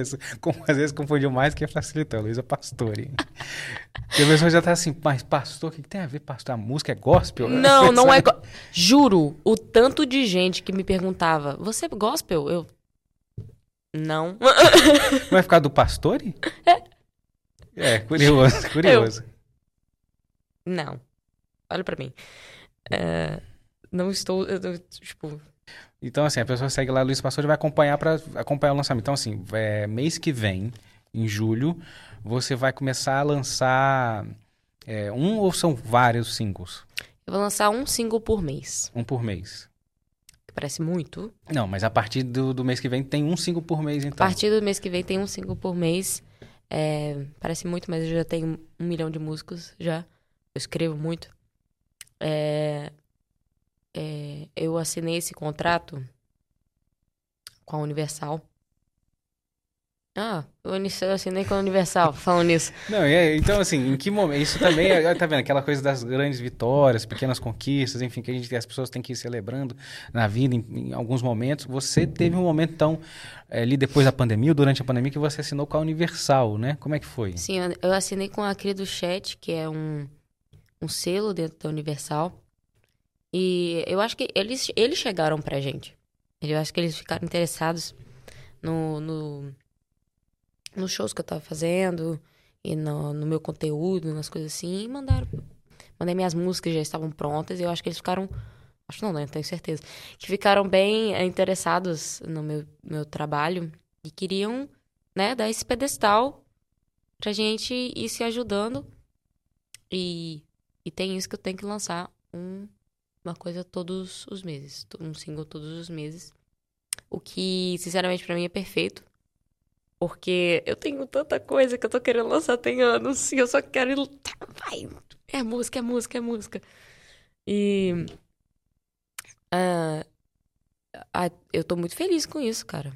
como, às vezes confundiu mais que facilitou, Luísa Pastore. Porque a pessoa já tá assim, mas pastor, o que, que tem a ver pastor? A música é gospel? não, não é. go- Juro, o tanto de gente que me perguntava: Você é gospel? Eu. Não. Vai ficar do pastore? É, curioso, curioso. Não. Olha pra mim. É, não estou. eu- eu, tipo. Então, assim, a pessoa segue lá, Luiz Pastore, vai acompanhar para acompanhar o lançamento. Então, assim, é, mês que vem, em julho, você vai começar a lançar é, um ou são vários singles? Eu vou lançar um single por mês. Um por mês. Parece muito. Não, mas a partir do, do mês que vem tem um single por mês, A então. partir do mês que vem tem um single por mês. É, parece muito, mas eu já tenho um milhão de músicos já. Eu escrevo muito. É, é, eu assinei esse contrato com a Universal. Ah, eu assinei com a Universal, falando nisso. Não, é- então, assim, em que momento? Isso também, é, tá vendo? Aquela coisa das grandes vitórias, pequenas conquistas, enfim, que a gente, as pessoas têm que ir celebrando na vida em, em alguns momentos. Você teve um momento, então, é, ali depois da pandemia, ou durante a pandemia, que você assinou com a Universal, né? Como é que foi? Sim, eu- eu assinei com a Cria do Chat, que é um, um selo dentro da Universal. E eu acho que eles, eles chegaram pra gente. Eu acho que eles ficaram interessados no, no, nos shows que eu tava fazendo e no, no meu conteúdo, nas coisas assim, e mandaram. Mandei minhas músicas, já estavam prontas, e eu acho que eles ficaram. Acho não, né? Tenho certeza. Que ficaram bem eh, interessados no meu, meu trabalho e queriam, né, dar esse pedestal pra gente ir se ajudando. E, e tem isso que eu tenho que lançar um, uma coisa todos os meses. Um single todos os meses. O que, sinceramente, pra mim é perfeito. Porque eu tenho tanta coisa que eu tô querendo lançar tem anos e eu só quero ir. Vai! É música, é música, é música. E. ah, ah, eu tô muito feliz com isso, cara.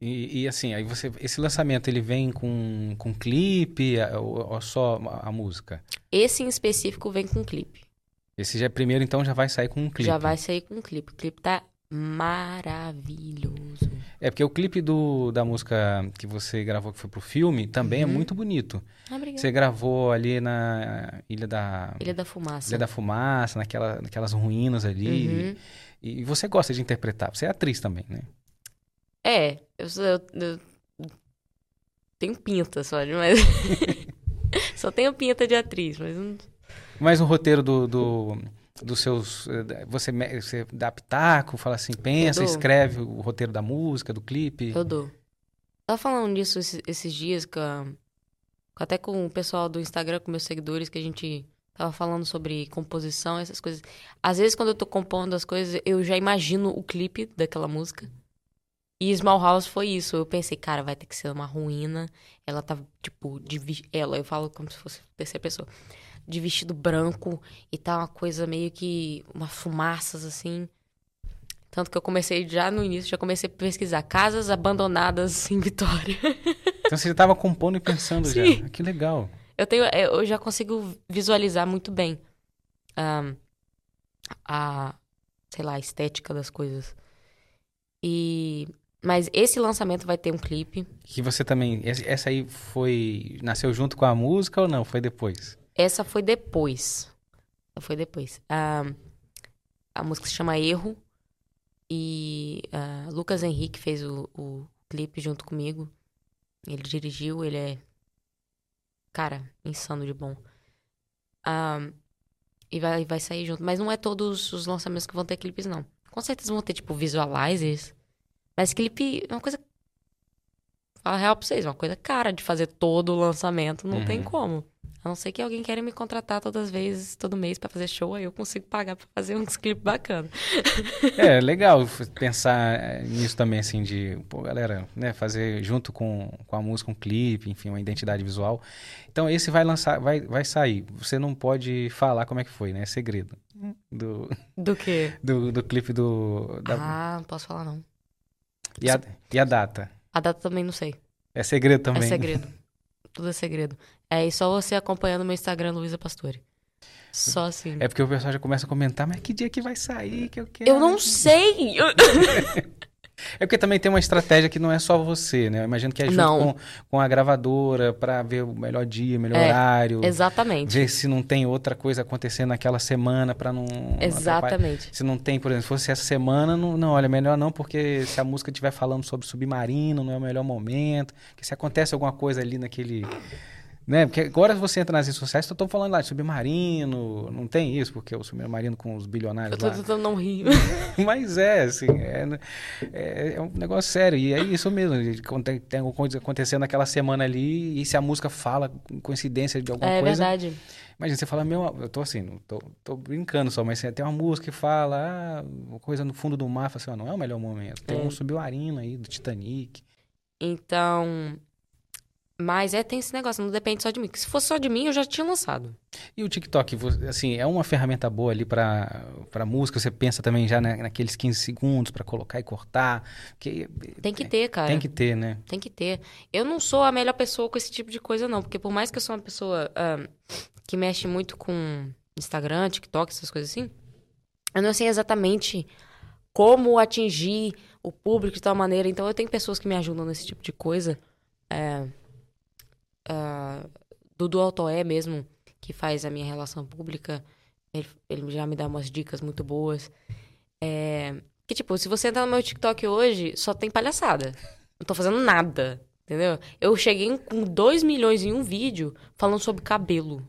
E, e, assim, aí você, esse lançamento, ele vem com, com clipe a- ou, ou só a, a música? Esse em específico vem com clipe. Esse já é primeiro, então já vai sair com um clipe. Já vai sair com um clipe. O clipe tá maravilhoso. É porque o clipe do, da música que você gravou, que foi pro filme, também é Uhum. muito bonito. Ah. Você gravou ali na Ilha da, Ilha da Fumaça. Ilha da Fumaça, naquela, naquelas ruínas ali. Uhum. E você gosta de interpretar. Você é atriz também, né? É, eu, sou- eu, eu tenho pinta só, mas... só tenho pinta de atriz, mas. Mas o roteiro do, do, dos seus. eh, Você, você dá pitaco, fala assim, pensa, escreve o roteiro da música, do clipe. Eu dou. Tava falando disso esses, esses dias, com a- até com o pessoal do Instagram, com meus seguidores, que a gente tava falando sobre composição, essas coisas. Às vezes, quando eu tô compondo as coisas, eu já imagino o clipe daquela música. E Small House foi isso. Eu pensei, cara, vai ter que ser uma ruína. Ela tá, tipo, de ela, eu falo como se fosse terceira pessoa. De vestido branco e tá uma coisa meio que. umas fumaças assim. Tanto que eu comecei já no início, já comecei a pesquisar casas abandonadas em Vitória. Então você já estava compondo e pensando Sim. já. Que legal. Eu tenho, é, eu já consigo visualizar muito bem ahn, a, sei lá, a estética das coisas. E mas esse lançamento vai ter um clipe. Que você também. Essa aí foi. Nasceu junto com a música ou não? Foi depois? Essa foi depois. Essa Foi depois. Ah, a música se chama Erro. E ah, Lucas Henrique fez o, o clipe junto comigo. Ele dirigiu, ele é. Cara, insano de bom. Ah, e vai, vai sair junto. Mas não é todos os lançamentos que vão ter clipes, não. Com certeza vão ter, tipo, visualizers. Mas clipe é uma coisa. Fala a real pra vocês, é uma coisa cara de fazer todo o lançamento. Não tem Uhum. como. A não ser que alguém queira me contratar todas as vezes, todo mês, pra fazer show, aí eu consigo pagar pra fazer uns clipes bacanas. É legal pensar eh, nisso também, assim, de, pô, galera, né, fazer junto com, com a música um clipe, enfim, uma identidade visual. Então esse vai lançar, vai, vai sair. Você não pode falar como é que foi, né? É segredo. Do, Do quê? do, do clipe do. da- Ah, não posso falar não. e, a, e a data? A data também não sei. É segredo também. É segredo. Tudo é segredo. É e só você acompanhando meu Instagram, Luísa Pastore. Só assim. É porque o pessoal já começa a comentar, mas que dia que vai sair que eu quero? Eu não sei! É porque também tem uma estratégia que não é só você, né? Eu imagino que é junto com, com a gravadora pra ver o melhor dia, o melhor É, horário. Exatamente. Ver se não tem outra coisa acontecendo naquela semana pra não. atrapalhar. Exatamente. Se não tem, por exemplo, se fosse essa semana, não, não, olha, melhor não, porque se a música estiver falando sobre submarino, não é o melhor momento. Porque se acontece alguma coisa ali naquele. Né? Porque agora você entra nas redes sociais, estão falando lá de submarino, não tem isso, porque o submarino com os bilionários Eu tô lá. tentando não rir. Mas é, assim, é, é, é um negócio sério. E é isso mesmo. Tem, tem alguma coisa acontecendo naquela semana ali, e se a música fala coincidência de alguma É coisa. verdade. Imagina, você fala, meu, eu tô assim, tô, tô brincando só, mas assim, tem uma música que fala, ah, uma coisa no fundo do mar, fala assim, ó, não é o melhor momento. Tem É. um submarino aí do Titanic. Então. Mas é, tem esse negócio, não depende só de mim. Que se fosse só de mim, eu já tinha lançado. E o TikTok, assim, é uma ferramenta boa ali pra para música, você pensa também já na- naqueles 15 segundos pra colocar e cortar. Tem que ter, cara. Tem que ter, né? Tem que ter. Eu não sou a melhor pessoa com esse tipo de coisa, não. Porque por mais que eu sou uma pessoa ah, que mexe muito com Instagram, TikTok, essas coisas assim, eu não sei exatamente como atingir o público de tal maneira. Então eu tenho pessoas que me ajudam nesse tipo de coisa. É, ah, Dudu Altoé mesmo, que faz a minha relação pública, ele, ele já me dá umas dicas muito boas. É, que, tipo, se você entrar no meu TikTok hoje, só tem palhaçada. Não tô fazendo nada, entendeu? Eu cheguei com 2 milhões em um vídeo falando sobre cabelo.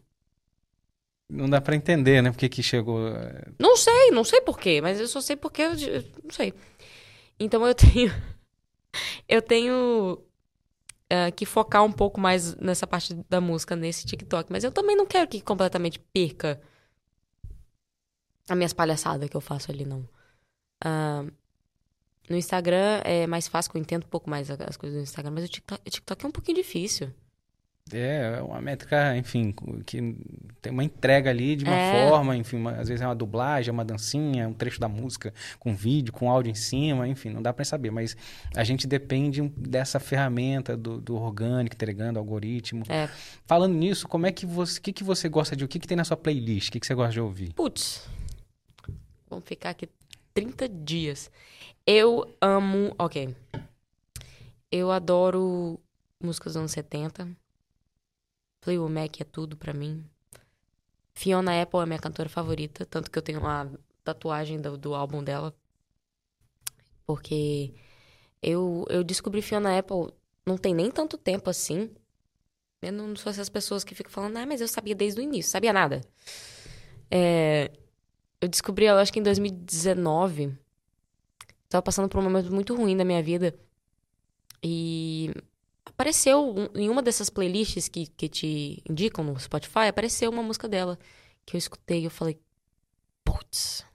Não dá pra entender, né? Porque que chegou. eh, Não sei, não sei porquê, mas eu só sei porque eu, eu não sei. Então eu tenho. Eu tenho eh, que focar um pouco mais nessa parte da música, nesse TikTok. Mas eu também não quero que completamente perca as minhas palhaçadas que eu faço ali, não. Ah, no Instagram é mais fácil, eu entendo um pouco mais as coisas do Instagram, mas o TikTok, o TikTok é um pouquinho difícil. É, é uma métrica, enfim, que tem uma entrega ali de uma É. forma, enfim, uma- às vezes é uma dublagem, é uma dancinha, um trecho da música com vídeo, com áudio em cima, enfim, não dá pra saber, mas a gente depende dessa ferramenta do, do orgânico, entregando algoritmo. É. Falando nisso, como é que você, o que, que você gosta de, o que, que tem na sua playlist, o que, que você gosta de ouvir? Putz, vamos ficar aqui 30 dias. Eu amo. Ok. Eu adoro músicas dos anos 70. Fleetwood Mac é tudo pra mim. Fiona Apple é minha cantora favorita, tanto que eu tenho uma tatuagem do, do álbum dela. Porque eu, eu descobri Fiona Apple não tem nem tanto tempo assim. Eu não sou essas pessoas que ficam falando, ah, mas eu sabia desde o início, sabia nada. É, eu descobri ela, acho que em 2019. Tava passando por um momento muito ruim da minha vida. E apareceu em uma dessas playlists que, que te indicam no Spotify, apareceu uma música dela que eu escutei e eu falei, putz,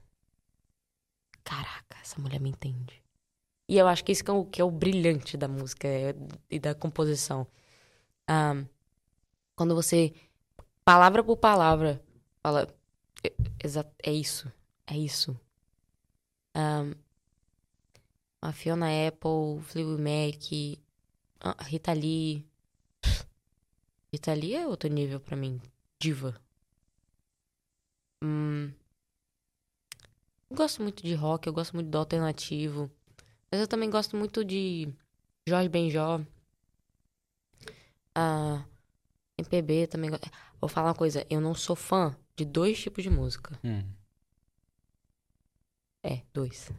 caraca, essa mulher me entende. E eu acho que isso que é o, que é o brilhante da música é, e da composição. Um, quando você, palavra por palavra, fala, é, é isso, é isso. Um, a Fiona Apple, Fleetwood Mac, a Rita Lee. Rita Lee é outro nível para mim. Diva. Hum, eu gosto muito de rock, eu gosto muito do alternativo. Mas eu também gosto muito de Jorge Benjó. Ah, MPB também. Vou falar uma coisa, eu não sou fã de dois tipos de música. Hum. É, dois.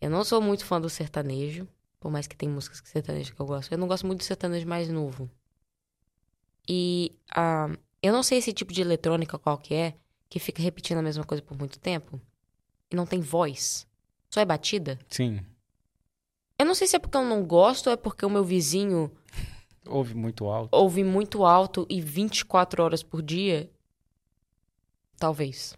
Eu não sou muito fã do sertanejo, por mais que tem músicas que sertanejo que eu gosto. Eu não gosto muito do sertanejo mais novo. E ah, eu não sei esse tipo de eletrônica qual que é, que fica repetindo a mesma coisa por muito tempo. E não tem voz. Só é batida. Sim. Eu não sei se é porque eu não gosto ou é porque o meu vizinho Ouve muito alto. ouve muito alto e 24 horas por dia. Talvez.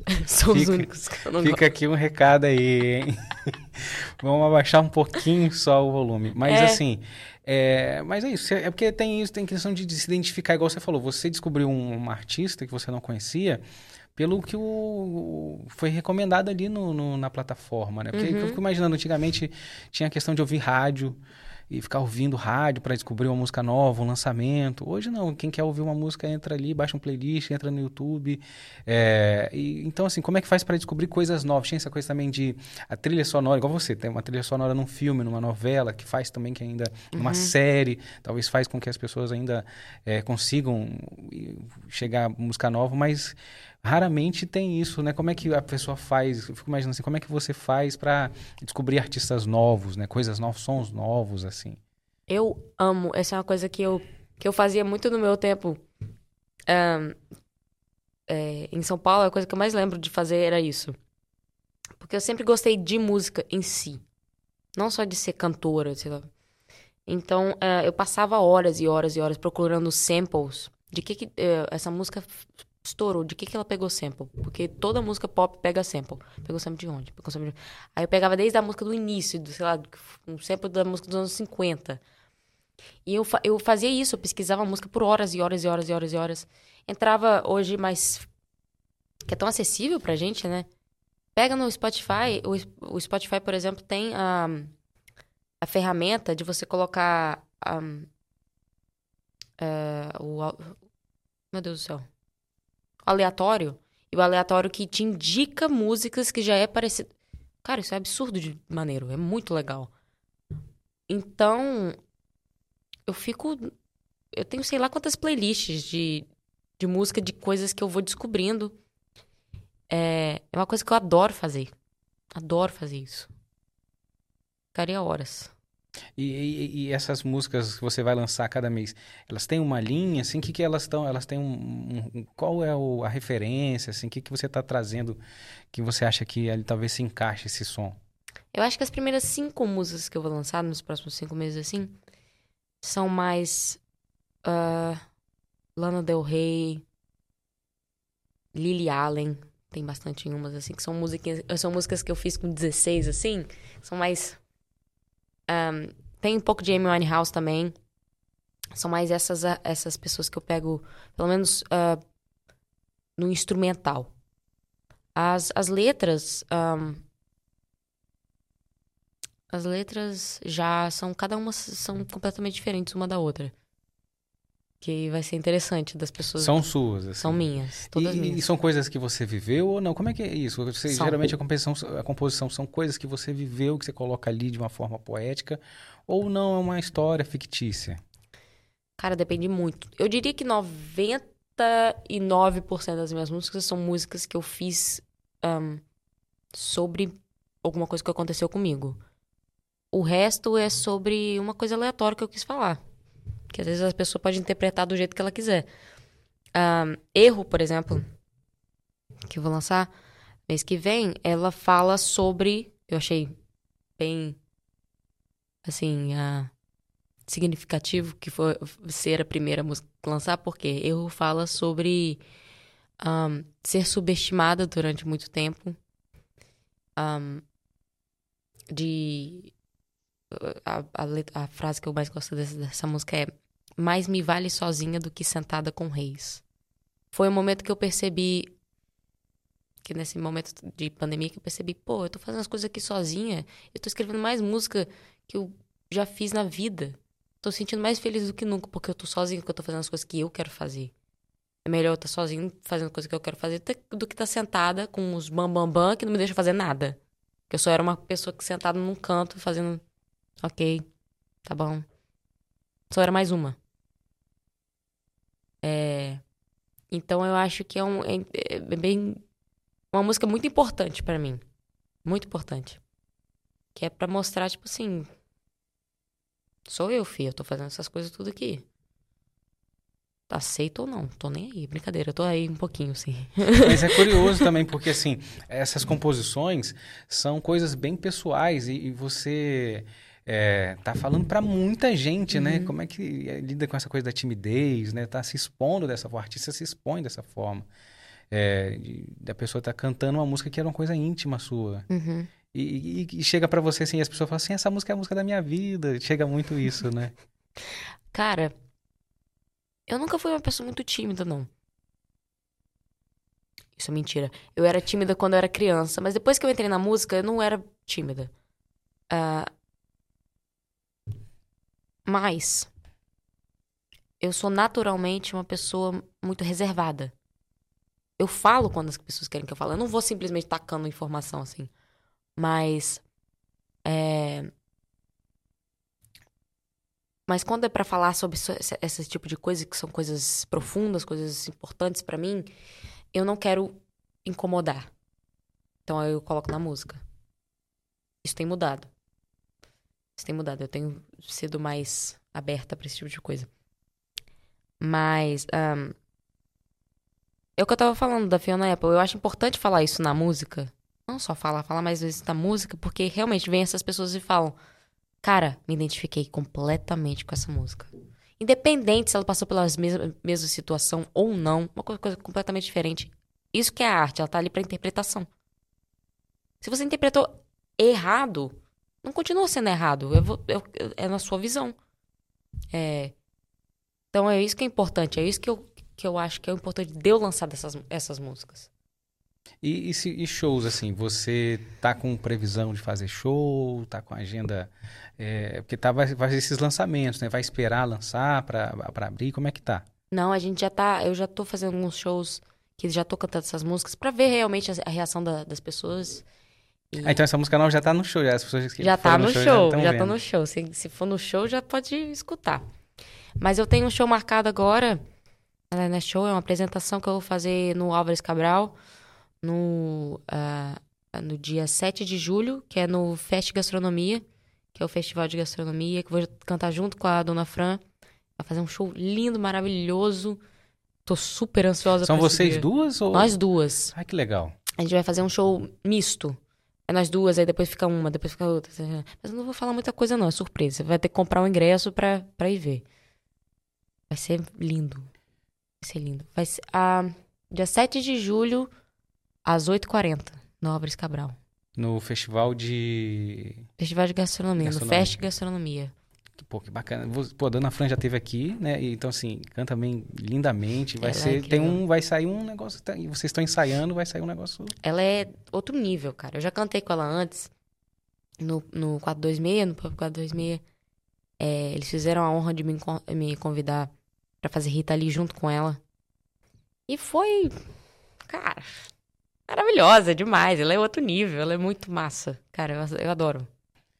São os Fica- únicos que eu não Fica gosto. aqui um recado aí, hein? Vamos abaixar um pouquinho só o volume. Mas É. assim, é, mas é isso. É porque tem isso, tem questão de, se identificar, igual você falou. Você descobriu um, um artista que você não conhecia pelo que o- foi recomendado ali no, no- na plataforma, né? Porque Uhum. eu fico imaginando, antigamente tinha a questão de ouvir rádio e ficar ouvindo rádio para descobrir uma música nova, um lançamento. Hoje não, quem quer ouvir uma música entra ali, baixa um playlist, entra no YouTube. É, e, então, assim, como é que faz para descobrir coisas novas? Tinha essa coisa também de a trilha sonora, igual você, tem uma trilha sonora num filme, numa novela, que faz também que ainda, uma série, talvez faz com que as pessoas ainda é, consigam e, chegar a música nova, mas raramente tem isso, né? Como é que a pessoa faz? Eu fico imaginando assim, como é que você faz para descobrir artistas novos, né? Coisas novas, sons novos, assim. Eu amo. Essa é uma coisa que eu, que eu fazia muito no meu tempo. ahn, é, em São Paulo, a coisa que eu mais lembro de fazer era isso. Porque eu sempre gostei de música em si. Não só de ser cantora, sei lá. Então, eh, eu passava horas e horas e horas procurando samples. De que, que eh, essa música estourou? De que, que ela pegou sample? Porque toda música pop pega sample. Pegou sample de onde? Pegou sample de... Aí eu pegava desde a música do início, do, sei lá, um sample da música dos anos 50. E eu, fa- eu fazia isso, eu pesquisava a música por horas e horas e horas e horas e horas. Entrava hoje mais. que é tão acessível pra gente, né? Pega no Spotify, o, o Spotify, por exemplo, tem a, a ferramenta de você colocar a, é, o. Meu Deus do céu. Aleatório. E o aleatório que te indica músicas que já é parecido. Cara, isso é absurdo de maneiro. É muito legal. Então, eu fico. Eu tenho sei lá quantas playlists de, de música de coisas que eu vou descobrindo. É, é uma coisa que eu adoro fazer. Adoro fazer isso. Ficaria horas. E, e- e essas músicas que você vai lançar cada mês, elas têm uma linha, assim, que que elas estão, elas têm um, um- qual é o- a referência, assim, que que você está trazendo que você acha que ali talvez se encaixe esse som? Eu acho que as primeiras cinco músicas que eu vou lançar nos próximos cinco meses, assim, são mais. ah, Lana Del Rey, Lily Allen, tem bastante em umas, assim, que são músicas, são músicas que eu fiz com 16, assim, são mais. Ahn, tem um pouco de Amy Winehouse também. São mais essas, ah, essas pessoas que eu pego, pelo menos ah, no instrumental. As, as letras. ahn, as letras já são, cada uma são completamente diferentes uma da outra. Que vai ser interessante das pessoas. São suas, assim. São minhas, todas e, minhas. E são coisas que você viveu ou não? Como é que é isso? Você, São. geralmente a composição, a composição são coisas que você viveu, que você coloca ali de uma forma poética, ou não é uma história fictícia? Cara, depende muito. Eu diria que 99% das minhas músicas são músicas que eu fiz ahn, sobre alguma coisa que aconteceu comigo. O resto é sobre uma coisa aleatória que eu quis falar. Que às vezes a pessoa pode interpretar do jeito que ela quiser. Erro, por exemplo, que eu vou lançar mês que vem, ela fala sobre. Eu achei bem. Assim, ah, significativo que foi ser a primeira música a lançar, porque Erro fala sobre ahn, ser subestimada durante muito tempo. Ahn, de. A, a, let- a frase que eu mais gosto dessa, dessa música é: Mais me vale sozinha do que sentada com reis. Foi o momento que eu percebi. Que nesse momento de pandemia que eu percebi, pô, eu tô fazendo as coisas aqui sozinha. Eu tô escrevendo mais música que eu já fiz na vida. Tô sentindo mais feliz do que nunca, porque eu tô sozinha, porque eu tô fazendo as coisas que eu quero fazer. É melhor eu estar sozinho fazendo coisa que eu quero fazer do que estar sentada com os bambambam bam, bam, que não me deixa fazer nada. Que eu só era uma pessoa que sentada num canto fazendo. Ok, tá bom. Só era mais uma. É. Então eu acho que é, um, é, é bem. Uma música muito importante pra mim. Muito importante. Que é pra mostrar, tipo assim. Sou eu, filho. Eu tô fazendo essas coisas tudo aqui. Tá aceito ou não? Tô nem aí. Brincadeira, eu tô aí um pouquinho, sim. Mas é curioso também, porque assim, essas composições são coisas bem pessoais e, e você é, tá falando pra muita gente, né? Uhum. Como é que é, lida com essa coisa da timidez, né? Tá se expondo dessa forma, o artista se expõe dessa forma. É, da pessoa tá cantando uma música que era uma coisa íntima sua. Uhum. E, e- e chega pra você assim, e as pessoas falam assim, essa música é a música da minha vida. Chega muito isso, né? Cara, eu nunca fui uma pessoa muito tímida, não. Isso é mentira. Eu era tímida quando eu era criança, mas depois que eu entrei na música, eu não era tímida. Ah, mas eu sou naturalmente uma pessoa muito reservada. Eu falo quando as pessoas querem que eu fale. Eu não vou simplesmente tacando informação assim. Mas é, mas quando é pra falar sobre so- esse, esse tipo de coisa, que são coisas profundas, coisas importantes pra mim, eu não quero incomodar. Então eu coloco na música. Isso tem mudado. Isso tem mudado. Eu tenho sido mais aberta pra esse tipo de coisa. Mas. ahn, é o que eu tava falando da Fiona Apple. Eu acho importante falar isso na música. Não só falar, falar mais vezes na música, porque realmente vem essas pessoas e falam. Cara, me identifiquei completamente com essa música. Independente se ela passou pela mesma, mesma situação ou não, uma coisa completamente diferente. Isso que é a arte, ela tá ali pra interpretação. Se você interpretou errado, não continua sendo errado. Eu vou- eu- eu- é na sua visão. É, então é isso que é importante. É isso que eu, que eu acho que é importante de eu lançar dessas, essas músicas. E, e se- e shows, assim, você tá com previsão de fazer show, tá com agenda, é, porque tá, vai vai fazer esses lançamentos, né? Vai esperar lançar pra, pra abrir, como é que tá? Não, a gente já tá. Eu já tô fazendo alguns shows que já tô cantando essas músicas pra ver realmente a, a reação da- das pessoas. E Ah, então essa música nova já tá no show, já as pessoas que já tá foram no show, tão já, tá vendo. no show. Se, se for no show, já pode escutar. Mas eu tenho um show marcado agora. Não é show, é uma apresentação que eu vou fazer no Álvares Cabral no, ah, no dia 7 de julho, que é no Fest Gastronomia, que é o festival de gastronomia, que eu vou cantar junto com a Dona Fran. Vai fazer um show lindo, maravilhoso. Tô super ansiosa São vocês dia. duas ou... Nós duas. Ai, que legal. A gente vai fazer um show misto. É nós duas, aí depois fica uma, depois fica outra. Mas eu não vou falar muita coisa, não, é surpresa. Você vai ter que comprar um ingresso pra, pra ir ver. Vai ser lindo. Vai ser lindo. Vai ser. Ah, dia 7 de julho, às 8h40, no Álvares Cabral. No festival de... Festival de Gastronomia, Gastronomia. no Fest Gastronomia. Pô, que bacana. Pô, a Dona Fran já esteve aqui, né? E, então, assim, canta bem lindamente. Vai Ela é ser... tem incrível. um... Vai sair um negócio... tá- e vocês estão ensaiando, vai sair um negócio... Ela é outro nível, cara. Eu já cantei com ela antes, no, no 426, no Pop 426. É, eles fizeram a honra de me, me convidar pra fazer Rita ali junto com ela. E foi. Cara, maravilhosa demais. Ela é outro nível, ela é muito massa. Cara, eu, eu adoro.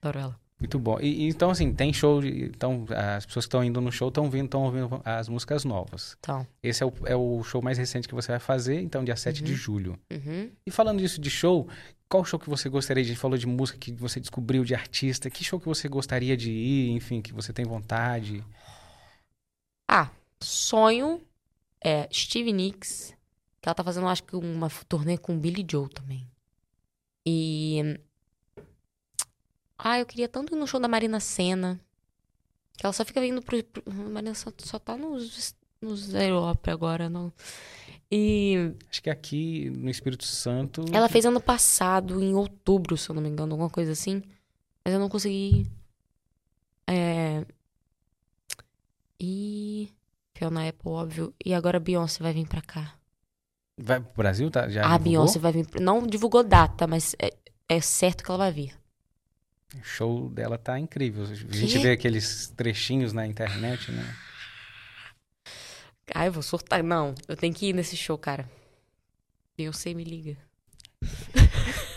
Adoro ela. Muito bom. E, então, assim, tem show. De, então, as pessoas que estão indo no show estão vindo, estão ouvindo as músicas novas. Então. Esse é o, é o show mais recente que você vai fazer, então, dia 7 Uhum. de julho. Uhum. E falando disso de show, qual show que você gostaria de. A gente falou de música que você descobriu, de artista. Que show que você gostaria de ir, enfim, que você tem vontade? Ah, sonho é Stevie Nicks, que ela tá fazendo, acho que, uma turnê com Billy Joe também. E. Ah, eu queria tanto ir no show da Marina Senna. Que ela só fica vindo pro. pro... A Marina só, só tá nos, nos Europa agora, não. E Acho que aqui no Espírito Santo. ela fez ano passado, em outubro, se eu não me engano, alguma coisa assim. Mas eu não consegui. É. E. Fiona Apple, óbvio. E agora a Beyoncé vai vir pra cá. Vai pro Brasil? Tá? Já a divulgou? Beyoncé vai vir. Não divulgou data, mas é, é certo que ela vai vir. O show dela tá incrível. A gente vê aqueles trechinhos na internet, né? Ai, eu vou surtar. Não, eu tenho que ir nesse show, cara. Beyoncé me liga.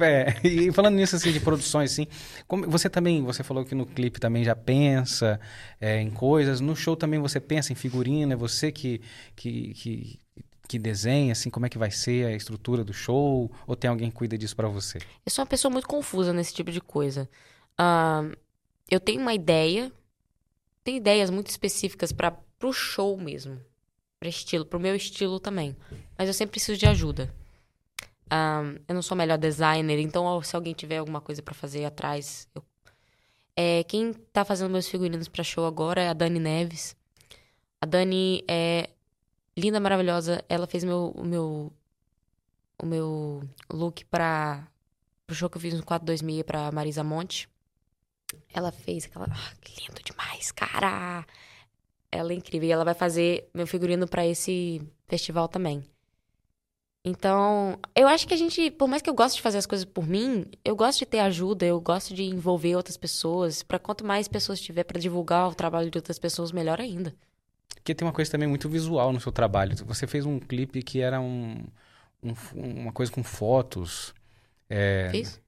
É, e falando nisso assim de produções assim, como você também, você falou que no clipe também já pensa é, em coisas, no show também você pensa em figurino, é você que, que, que, que desenha assim, como é que vai ser a estrutura do show, ou tem alguém que cuida disso pra você? Eu sou uma pessoa muito confusa nesse tipo de coisa. Ahn, eu tenho uma ideia, tenho ideias muito específicas para pro show mesmo, para estilo, pro meu estilo também. Mas eu sempre preciso de ajuda. Ahn, eu não sou a melhor designer, então se alguém tiver alguma coisa para fazer atrás, eu... É, quem tá fazendo meus figurinos para show agora é a Dani Neves. A Dani é linda, maravilhosa. Ela fez meu, o meu o meu look para pro show que eu fiz no 426 pra Marisa Monte. Ela fez aquela. Ah, que lindo demais, cara! Ela é incrível. E ela vai fazer meu figurino pra esse festival também. Então, eu acho que a gente, por mais que eu goste de fazer as coisas por mim, eu gosto de ter ajuda, eu gosto de envolver outras pessoas. Pra quanto mais pessoas tiver pra divulgar o trabalho de outras pessoas, melhor ainda. Porque tem uma coisa também muito visual no seu trabalho. Você fez um clipe que era um, um- uma coisa com fotos. É, Fiz?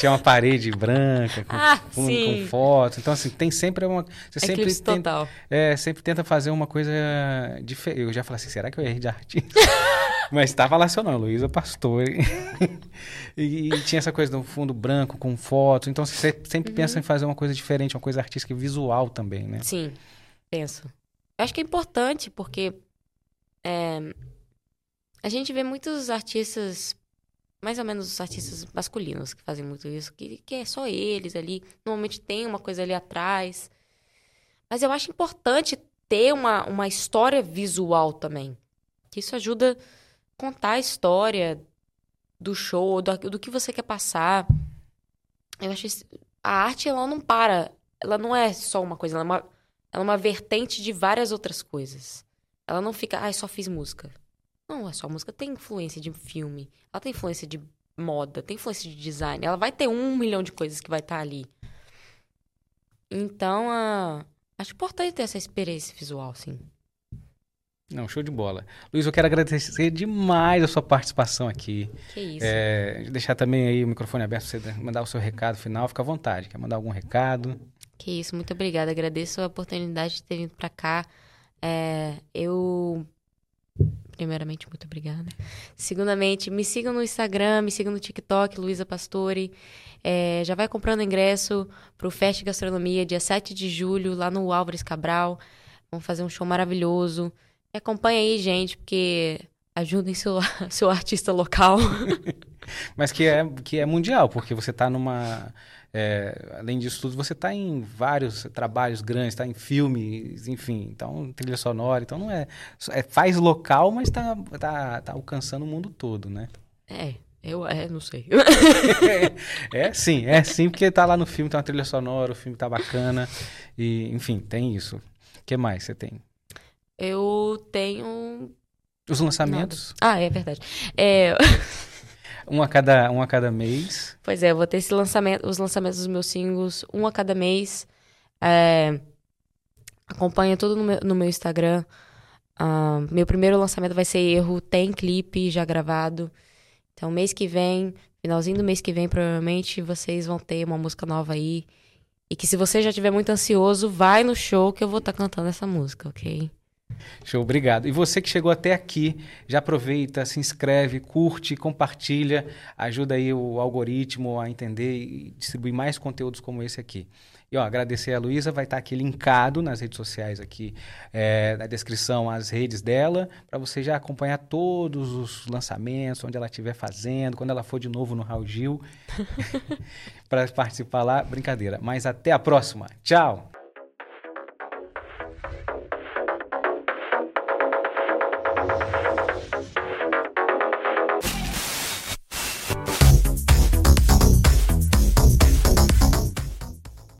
tinha uma parede branca com, Ah, com, com fotos. Então, assim, tem sempre uma. Você sempre Eclipse tem, total. É, sempre tenta fazer uma coisa diferente. Eu já falei assim, será que eu errei de artista? Mas estava lá seu nome, Luísa Pastore. e, e tinha essa coisa do fundo branco com fotos. Então você sempre Uhum. pensa em fazer uma coisa diferente, uma coisa artística e visual também, né? Sim, penso. Eu acho que é importante porque é, a gente vê muitos artistas, mais ou menos os artistas masculinos que fazem muito isso, que, que é só eles ali. Normalmente tem uma coisa ali atrás. Mas eu acho importante ter uma, uma história visual também. Que isso ajuda a contar a história do show, do, do que você quer passar. Eu acho isso- a arte ela não para, ela não é só uma coisa, ela é uma, ela é uma vertente de várias outras coisas. Ela não fica, ai, só fiz música. Não, é só música. Tem influência de filme, ela tem influência de moda, tem influência de design. Ela vai ter um milhão de coisas que vai estar ali. Então, ah, acho importante ter essa experiência visual, sim. Não, show de bola. Luiz, eu quero agradecer demais a sua participação aqui. Que isso. É, deixar também aí o microfone aberto para você mandar o seu recado final. Fica à vontade. Quer mandar algum recado? Que isso, muito obrigada. Agradeço a oportunidade de ter vindo pra cá. É, eu. Primeiramente, muito obrigada. Segundamente, me sigam no Instagram, me sigam no TikTok, Luísa Pastore. É, já vai comprando ingresso pro Fest Gastronomia, dia 7 de julho, lá no Álvares Cabral. Vamos fazer um show maravilhoso. E acompanha aí, gente, porque ajudem seu, seu artista local. Mas que é, que é mundial, porque você está numa. É, além disso tudo, você está em vários trabalhos grandes, está em filmes, enfim, então trilha sonora, então não é. é faz local, mas está tá, tá alcançando o mundo todo, né? é, eu é, não sei. É sim, é sim, porque tá lá no filme, tem uma trilha sonora, o filme tá bacana, e enfim, tem isso. O que mais você tem? Eu tenho Os lançamentos, Ah, é verdade. É, um a cada, um a cada mês. pois é, eu vou ter esse lançamento, os lançamentos dos meus singles, um a cada mês. É, Acompanha tudo no meu, no meu Instagram. Uh, meu primeiro lançamento vai ser Erro, tem clipe já gravado. Então, mês que vem, finalzinho do mês que vem, provavelmente vocês vão ter uma música nova aí. E que se você já estiver muito ansioso, vai no show que eu vou estar tá cantando essa música, ok? Show, obrigado. E você que chegou até aqui, já aproveita, se inscreve, curte, compartilha, ajuda aí o algoritmo a entender e distribuir mais conteúdos como esse aqui. E ó, agradecer a Luísa, vai estar aqui linkado nas redes sociais aqui, é, na descrição as redes dela, para você já acompanhar todos os lançamentos, onde ela estiver fazendo, quando ela for de novo no Raul Gil, para participar lá, brincadeira. Mas até a próxima. Tchau!